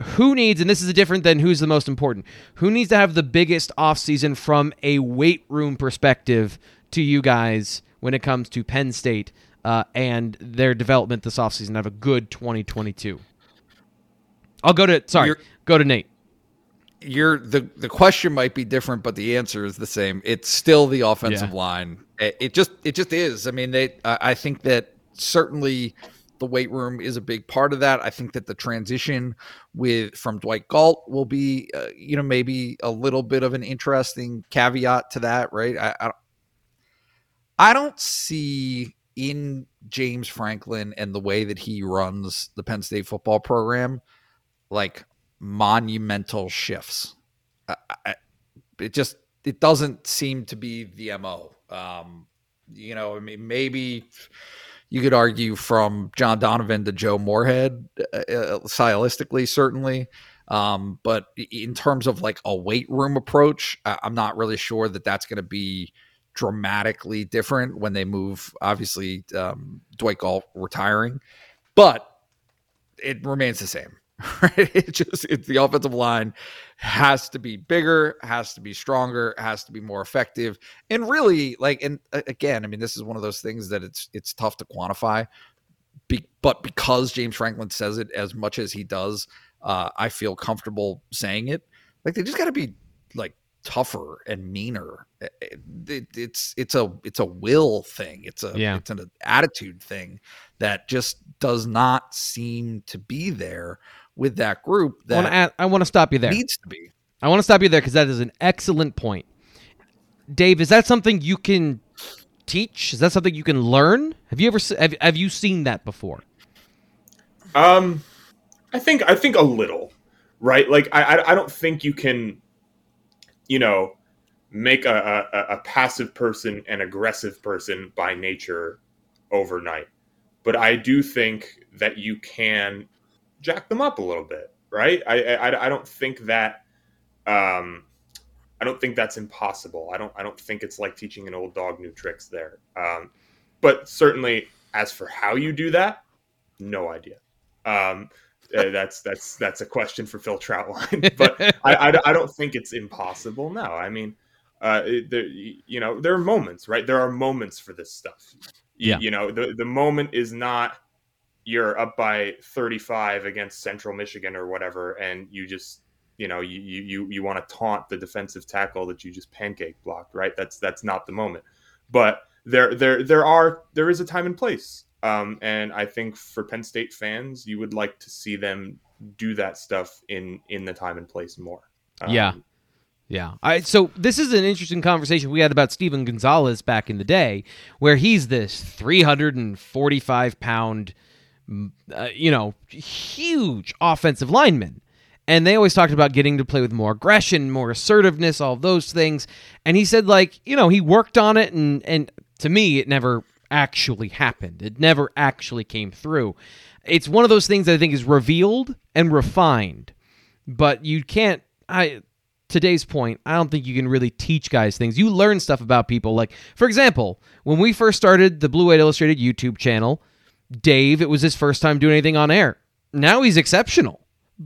who needs, and this is different than who's the most important, who needs to have the biggest offseason from a weight room perspective to you guys when it comes to Penn State uh, and their development this offseason? Have a good 2022. I'll go to, sorry, You're- go to Nate you're the the question might be different, but the answer is the same. It's still the offensive yeah. line. It, it, just it just is. I mean, they. I think that certainly the weight room is a big part of that. I think that the transition with from Dwight Galt will be, uh, you know, maybe a little bit of an interesting caveat to that, right? I, I, I don't see in James Franklin and the way that he runs the Penn State football program, like monumental shifts. I, I, it just it doesn't seem to be the mo. Um, you know, I mean, maybe you could argue from John Donovan to Joe Moorhead, uh, uh, stylistically, certainly. Um, but in terms of like a weight room approach, I'm not really sure that that's going to be dramatically different when they move. Obviously, um, Dwight Galt retiring, but it remains the same. right? It just it's the offensive line has to be bigger, has to be stronger, has to be more effective, and really like and uh, again, I mean, this is one of those things that it's it's tough to quantify. Be, but because James Franklin says it as much as he does, uh, I feel comfortable saying it. Like they just got to be like tougher and meaner. It, it, it's it's a it's a will thing. It's a yeah. it's an attitude thing that just does not seem to be there with that group that I want to, add, I want to stop you there. Needs to be. I want to stop you there because that is an excellent point. Dave, is that something you can teach? Is that something you can learn? Have you ever have, have you seen that before? Um, I think I think a little, right? Like I I don't think you can you know, make a, a, a passive person an aggressive person by nature overnight. But I do think that you can jack them up a little bit, right? I I, I don't think that um, I don't think that's impossible. I don't I don't think it's like teaching an old dog new tricks there. Um, but certainly, as for how you do that, no idea. Um, uh, that's that's that's a question for Phil Trautwein. but I, I, I don't think it's impossible. No, I mean, uh, there, you know, there are moments, right? There are moments for this stuff. Yeah. you know, the the moment is not you're up by 35 against Central Michigan or whatever, and you just you know you you you, want to taunt the defensive tackle that you just pancake blocked, right? That's that's not the moment. But there there there are there is a time and place. Um, and I think for Penn State fans, you would like to see them do that stuff in in the time and place more. Um, Yeah. Yeah. I so this is an interesting conversation we had about Steven Gonzalez back in the day, where he's this 345 pound, uh, you know, huge offensive linemen. And they always talked about getting to play with more aggression, more assertiveness, all those things. And he said, like, you know, he worked on it, and and to me, it never actually happened. It never actually came through. It's one of those things that I think is revealed and refined, but you can't. I today's point, I don't think you can really teach guys things. You learn stuff about people. Like, for example, when we first started the Blue White Illustrated YouTube channel, Dave, it was his first time doing anything on air. Now he's exceptional.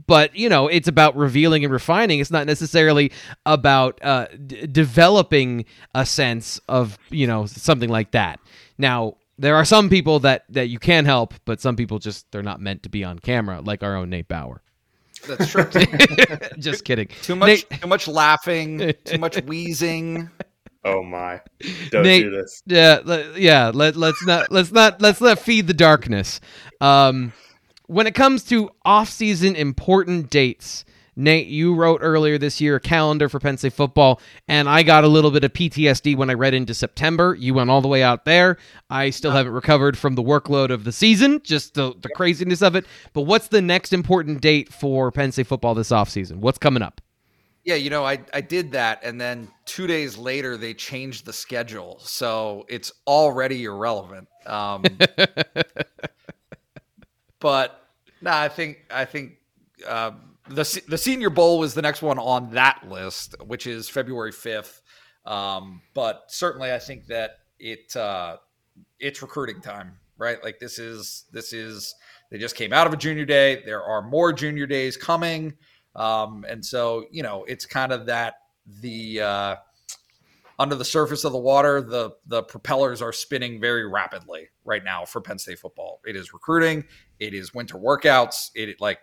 But, you know, it's about revealing and refining. It's not necessarily about uh, d- developing a sense of, you know, something like that. Now, there are some people that, that you can help, but some people just, they're not meant to be on camera, like our own Nate Bauer. That's true. just kidding. too much, Nate- too much laughing, too much wheezing. Oh my! Don't Nate- do this. Yeah, let, yeah. Let, let's not let's not let's not feed the darkness. Um, when it comes to off-season important dates, Nate, you wrote earlier this year a calendar for Penn State football, and I got a little bit of PTSD when I read into September. You went all the way out there. I still haven't recovered from the workload of the season, just the, the craziness of it. But what's the next important date for Penn State football this offseason? What's coming up? Yeah, you know, I, I did that, and then two days later they changed the schedule, so it's already irrelevant. Um, but no, I think I think uh, the the Senior Bowl was the next one on that list, which is February fifth. Um, but certainly, I think that it uh, it's recruiting time, right? Like this is this is they just came out of a junior day. There are more junior days coming. Um, and so, you know, it's kind of that the uh, under the surface of the water, the the propellers are spinning very rapidly right now for Penn State football. It is recruiting, it is winter workouts, it like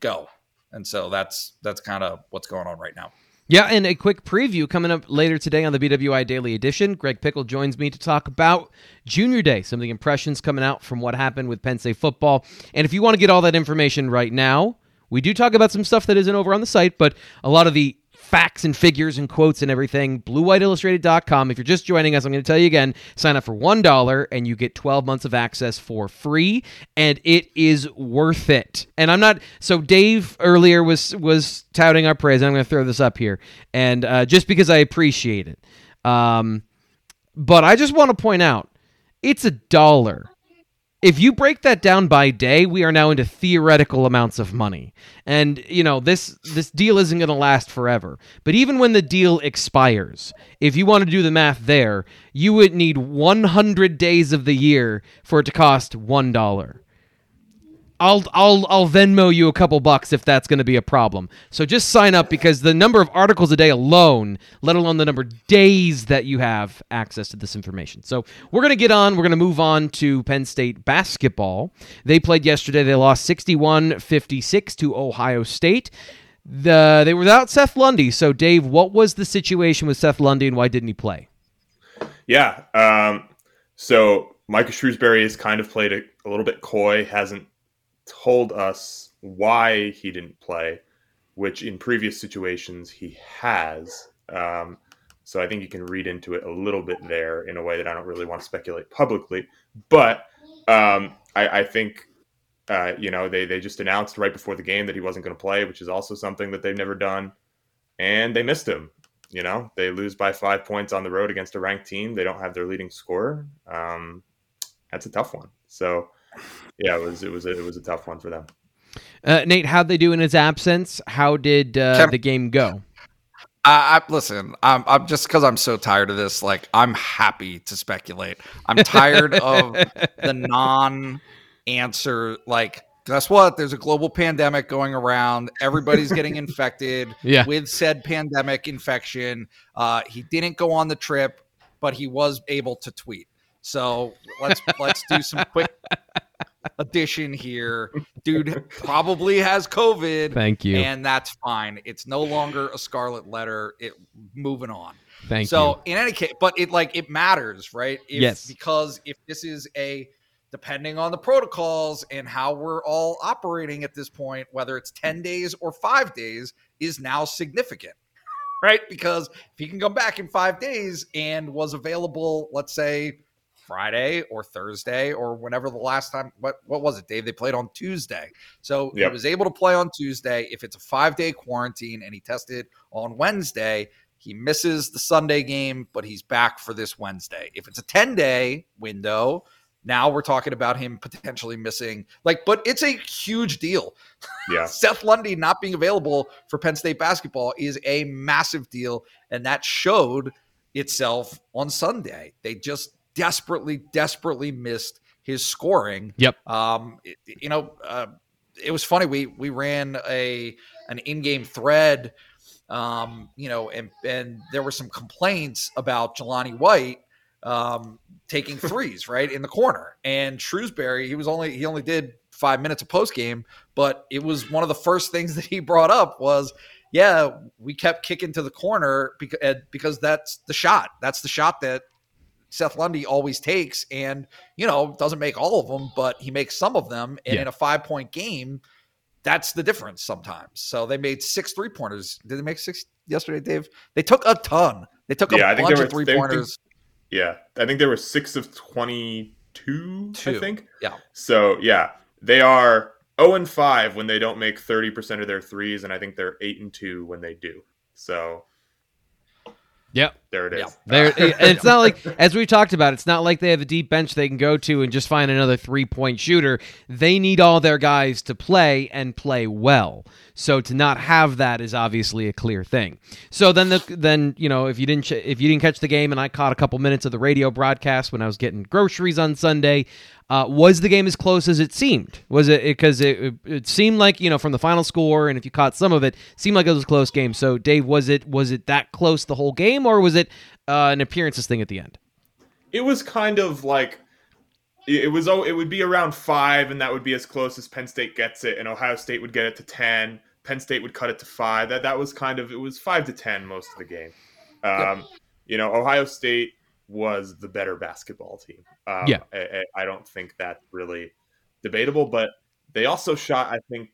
go. And so that's that's kind of what's going on right now. Yeah, and a quick preview coming up later today on the BWI Daily Edition. Greg Pickle joins me to talk about Junior Day, some of the impressions coming out from what happened with Penn State football. And if you want to get all that information right now, we do talk about some stuff that isn't over on the site, but a lot of the facts and figures and quotes and everything, bluewhiteillustrated.com. If you're just joining us, I'm going to tell you again, sign up for $1 and you get 12 months of access for free and it is worth it. And I'm not so Dave earlier was was touting our praise. I'm going to throw this up here and uh, just because I appreciate it. Um, but I just want to point out it's a dollar if you break that down by day, we are now into theoretical amounts of money. And, you know, this this deal isn't going to last forever. But even when the deal expires, if you want to do the math there, you would need 100 days of the year for it to cost $1. I'll I'll I'll Venmo you a couple bucks if that's going to be a problem. So just sign up because the number of articles a day alone, let alone the number of days that you have access to this information. So we're going to get on. We're going to move on to Penn State basketball. They played yesterday. They lost 61-56 to Ohio State. The they were without Seth Lundy. So Dave, what was the situation with Seth Lundy and why didn't he play? Yeah. Um, so Micah Shrewsberry has kind of played a, a little bit coy, hasn't told us why he didn't play, which in previous situations he has. Um, so I think you can read into it a little bit there in a way that I don't really want to speculate publicly. But um, I, I think, uh, you know, they, they just announced right before the game that he wasn't going to play, which is also something that they've never done. And they missed him. you know, they lose by five points on the road against a ranked team. They don't have their leading scorer. Um, that's a tough one. So, yeah, it was it was a, it was a tough one for them. Uh, Nate, how'd they do in his absence? How did uh, Can- the game go? I, I listen. I'm, I'm just because I'm so tired of this. Like, I'm happy to speculate. I'm tired of the non-answer. Like, guess what? There's a global pandemic going around. Everybody's getting infected Yeah. with said pandemic infection. Uh, he didn't go on the trip, but he was able to tweet. So let's let's do some quick addition here. Dude probably has COVID. Thank you. And that's fine. It's no longer a scarlet letter. It moving on. Thank you. so in any case, but it like it matters, right? If, Yes. Because if this is a depending on the protocols and how we're all operating at this point, whether it's 10 days or five days, is now significant. Right? Because if he can come back in five days and was available, let's say Friday or Thursday or whenever the last time what what was it, Dave? They played on Tuesday. So he was able to play on Tuesday. If it's a five day quarantine and he tested on Wednesday, he misses the Sunday game, but he's back for this Wednesday. If it's a 10 day window, now we're talking about him potentially missing like, but it's a huge deal. Yeah. Seth Lundy not being available for Penn State basketball is a massive deal, and that showed itself on Sunday. They just desperately, desperately missed his scoring. Yep. Um, it- you know, uh, it was funny. We we ran a an in game thread, um, you know, and and there were some complaints about Jelani White um, taking threes right in the corner, and Shrewsberry. He was only he only did five minutes of post game, but it was one of the first things that he brought up was. Yeah, we kept kicking to the corner because, because that's the shot. That's the shot that Seth Lundy always takes, and you know doesn't make all of them, but he makes some of them. And Yeah. in a five point game, that's the difference sometimes. So they made six three pointers. Did they make six yesterday, Dave? They took a ton. They took a Yeah, I think bunch there of were- three they- pointers. Yeah. I think there were six of 22, I think. Yeah. So, yeah, they are 0 and 5 when they don't make 30% of their threes, and I think they're 8 and 2 when they do. So, Yep. There it is. Yeah. There, it's not like, as we talked about, it's not like they have a deep bench they can go to and just find another three point shooter. They need all their guys to play and play well. So to not have that is obviously a clear thing. So then, the then you know, if you didn't ch- if you didn't catch the game, and I caught a couple minutes of the radio broadcast when I was getting groceries on Sunday, uh, was the game as close as it seemed? Was it because it, it it seemed like you know from the final score, and if you caught some of it, seemed like it was a close game. So Dave, was it was it that close the whole game, or was it uh, an appearances thing at the end? It was kind of like it was oh it would be around 5 and that would be as close as Penn State gets it and Ohio State would get it to 10. Penn State would cut it to 5. That that was kind of it was 5 to 10 most of the game. Um, you know, Ohio State was the better basketball team. Um, Yeah. I, I- I don't think that's really debatable, but they also shot, I think,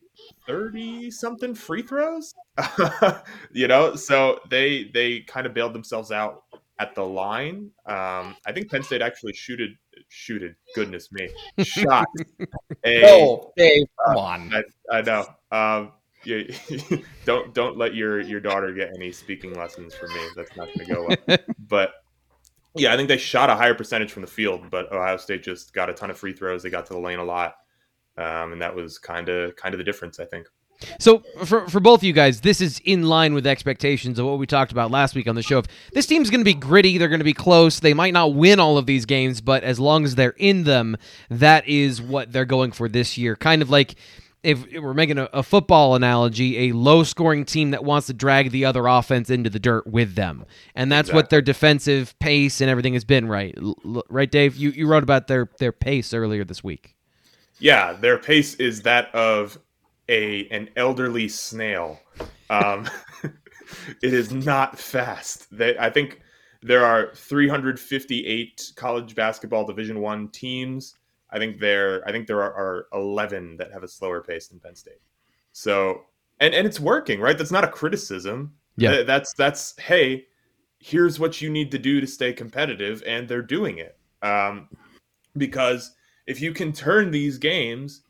thirty something free throws. you know, so they they kind of bailed themselves out at the line. Um, I think Penn State actually shooted shooted. Goodness me, shot a. Oh, Dave, come on. I, I know. Um, you, don't don't let your your daughter get any speaking lessons from me. That's not going to go well. but yeah, I think they shot a higher percentage from the field, but Ohio State just got a ton of free throws. They got to the lane a lot, um, and that was kind of kind of the difference, I think. So for for both of you guys, this is in line with expectations of what we talked about last week on the show. If this team's going to be gritty, they're going to be close. They might not win all of these games, but as long as they're in them, that is what they're going for this year. Kind of like if we're making a, a football analogy, a low scoring team that wants to drag the other offense into the dirt with them, and that's what their defensive pace and everything has been. Right, l- right, Dave. You you wrote about their their pace earlier this week. Yeah, their pace is that of a an elderly snail. Um, it is not fast. They, I think there are 358 college basketball Division One teams. I think there I think there are, are 11 that have a slower pace than Penn State. So and and it's working, right? That's not a criticism. Yeah. Th- that's that's hey, here's what you need to do to stay competitive, and they're doing it. Um, because if you can turn these games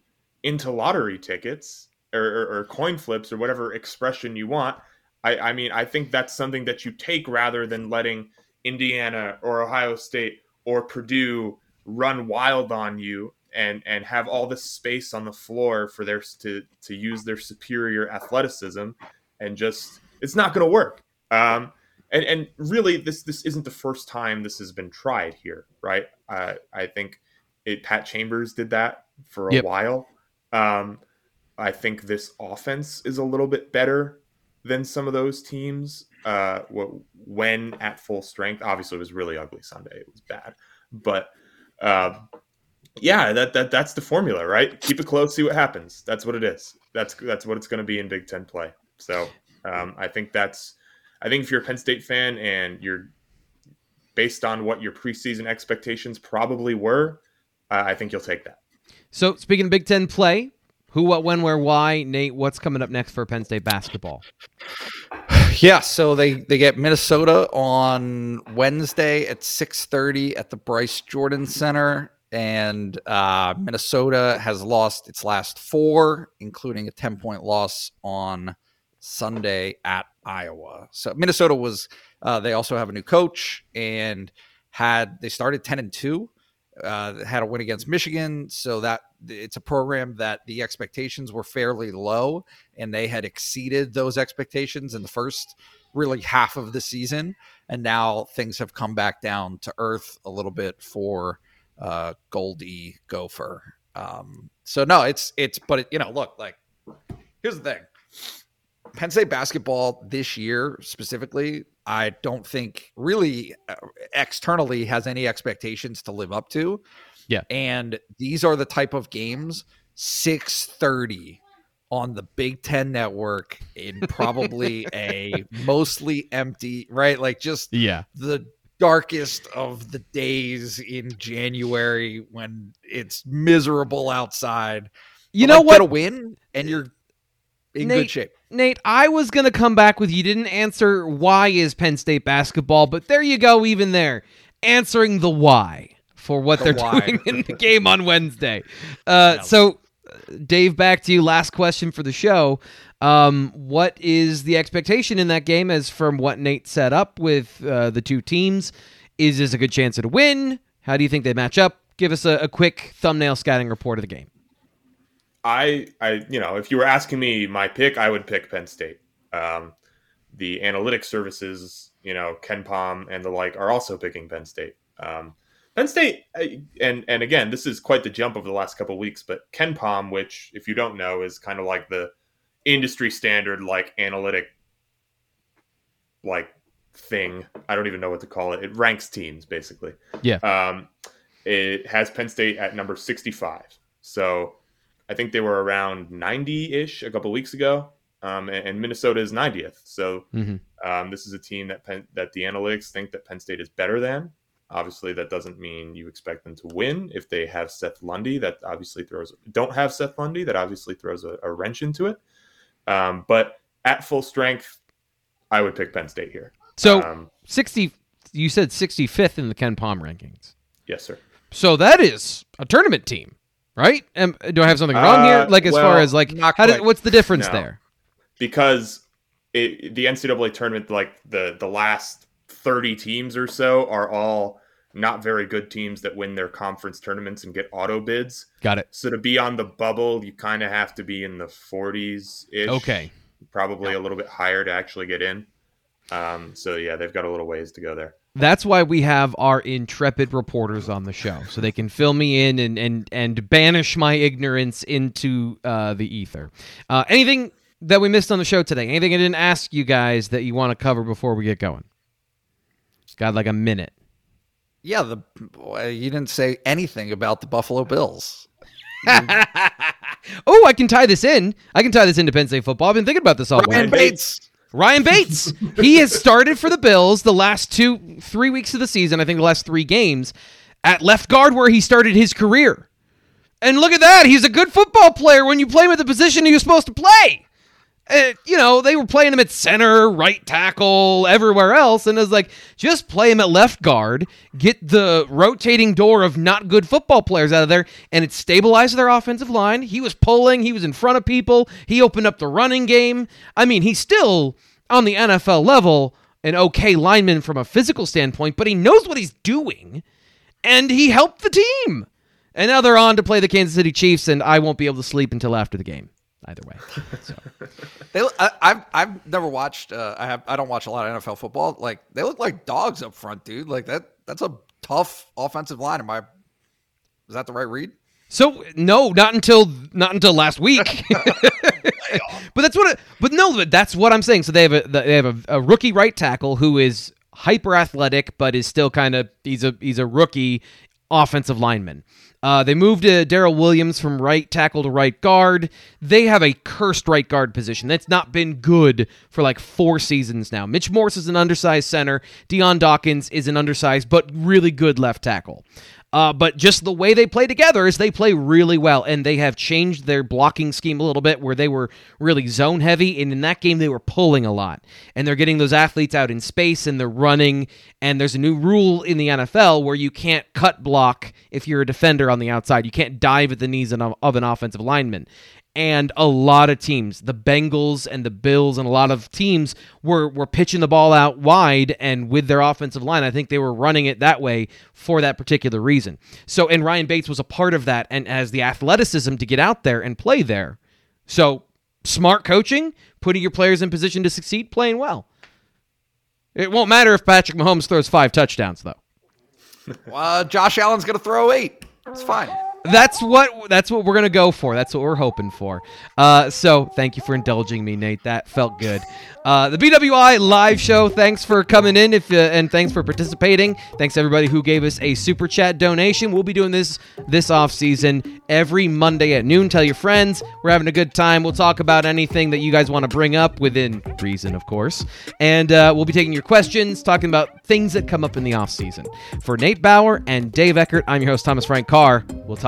into lottery tickets or, or, or coin flips or whatever expression you want, I, I mean, I think that's something that you take rather than letting Indiana or Ohio State or Purdue run wild on you and and have all this space on the floor for their to to use their superior athleticism and just it's not going to work. Um, and and really, this this isn't the first time this has been tried here, right? Uh, I think it Pat Chambers did that for a Yep. while. Um, I think this offense is a little bit better than some of those teams uh, when at full strength. Obviously, it was really ugly Sunday. It was bad, but um, yeah, that that that's the formula, right? Keep it close, see what happens. That's what it is. That's that's what it's going to be in Big Ten play. So um, I think that's I think if you're a Penn State fan and you're based on what your preseason expectations probably were, uh, I think you'll take that. So speaking of Big Ten play, who, what, when, where, why, Nate? What's coming up next for Penn State basketball? Yeah, so they they get Minnesota on Wednesday at 6:30 at the Bryce Jordan Center and uh, Minnesota has lost its last 4 including a 10-point loss on Sunday at Iowa. So Minnesota was uh, they also have a new coach and had they started 10 and 2 uh, had a win against Michigan, so that it's a program that the expectations were fairly low, and they had exceeded those expectations in the first really half of the season, and now things have come back down to earth a little bit for uh, Goldie Gopher. Um, so no, it's it's but it, you know, look like here's the thing. Penn State basketball this year specifically, I don't think really uh, externally has any expectations to live up to. Yeah. And these are the type of games 6:30 on the Big 10 network in probably a mostly empty, right? Like just Yeah. the darkest of the days in January when it's miserable outside. You But, know like, what? Get a win and you're in Nate- good shape. Nate, I was going to come back with you didn't answer why is Penn State basketball, but there you go even there. Answering the why for what The they're why. doing in the game on Wednesday. Uh, so uh, Dave, back to you last question for the show. Um, what is the expectation in that game as from what Nate set up with uh, the two teams? Is this a good chance at a win? How do you think they match up? Give us a, a quick thumbnail scouting report of the game. I, I, you know, if you were asking me my pick, I would pick Penn State. Um, the analytic services, you know, KenPom and the like, are also picking Penn State. Um, Penn State, and and again, this is quite the jump over the last couple of weeks. But KenPom, which if you don't know, is kind of like the industry standard, like analytic, like thing. I don't even know what to call it. It ranks teams basically. Yeah. Um, it has Penn State at number sixty-five. So I think they were around 90 ish a couple weeks ago. Um, and, and Minnesota is 90th. So Mhm. um, this is a team that Penn, that the analytics think that Penn State is better than. Obviously, that doesn't mean you expect them to win. If they have Seth Lundy, that obviously throws don't have Seth Lundy, that obviously throws a, a wrench into it. Um, but at full strength, I would pick Penn State here. So um, 60, you said 65th in the KenPom rankings. yes, sir. So that is a tournament team, right? Am, do I have something wrong here? Uh, Like as far as like, how did, what's the difference No. there? because it, the NCAA tournament, like the the last thirty teams or so, are all not very good teams that win their conference tournaments and get auto bids. Got it. So to be on the bubble, you kind of have to be in the forties ish. Okay. probably a little bit higher to actually get in. Um, so yeah, they've got a little ways to go there. That's why we have our intrepid reporters on the show, so they can fill me in and and and banish my ignorance into uh, the ether. Uh, anything that we missed on the show today? Anything I didn't ask you guys that you want to cover before we get going? Just got like a minute. Yeah, the boy, you didn't say anything about the Buffalo Bills. oh, I can tie this in. I can tie this into Penn State football. I've been thinking about this all Ryan week. Bates. Ryan Bates. he has started for the Bills the last two, three weeks of the season. I think the last three games at left guard where he started his career. And look at that. He's a good football player when you play him at the position he was supposed to play. Uh, you know, they were playing him at center, right tackle, everywhere else. And it was like, just play him at left guard, get the rotating door of not good football players out of there, and it stabilized their offensive line. He was pulling, he was in front of people, he opened up the running game. I mean, he's still on the NFL level an okay lineman from a physical standpoint, but he knows what he's doing, and he helped the team. And now they're on to play the Kansas City Chiefs, and I won't be able to sleep until after the game. Either way, so. They, I, I've I've never watched. Uh, I have. I don't watch a lot of NFL football. Like they look like dogs up front, dude. Like that. That's a tough offensive line. Am I? Is that the right read? So no, not until not until last week. but that's what. It, but no, but that's what I'm saying. So they have a they have a, a rookie right tackle who is hyper athletic, but is still kind of he's a he's a rookie offensive lineman. Uh, they moved to Daryl Williams from right tackle to right guard. They have a cursed right guard position that's not been good for like four seasons now. Mitch Morse is an undersized center. Dion Dawkins is an undersized but really good left tackle. Uh, but just the way they play together is they play really well, and they have changed their blocking scheme a little bit where they were really zone heavy, and in that game they were pulling a lot, and they're getting those athletes out in space and they're running. And there's a new rule in the NFL where you can't cut block if you're a defender on the outside. You can't dive at the knees of an offensive lineman and a lot of teams, the Bengals and the Bills and a lot of teams were were pitching the ball out wide and with their offensive line, I think they were running it that way for that particular reason. So and Ryan Bates was a part of that and has the athleticism to get out there and play there. So smart coaching, putting your players in position to succeed, playing well. It won't matter if Patrick Mahomes throws five touchdowns though. Uh, Josh Allen's going to throw eight. It's fine that's what that's what we're gonna go for. That's what we're hoping for. Uh, so thank you for indulging me, Nate. That felt good. Uh, the BWI live show. Thanks for coming in, if uh, and thanks for participating. Thanks everybody who gave us a super chat donation. We'll be doing this this off season every Monday at noon. Tell your friends. We're having a good time. We'll talk about anything that you guys want to bring up within reason, of course. And uh, we'll be taking your questions, talking about things that come up in the off season. For Nate Bauer and Dave Eckert, I'm your host Thomas Frank Carr. We'll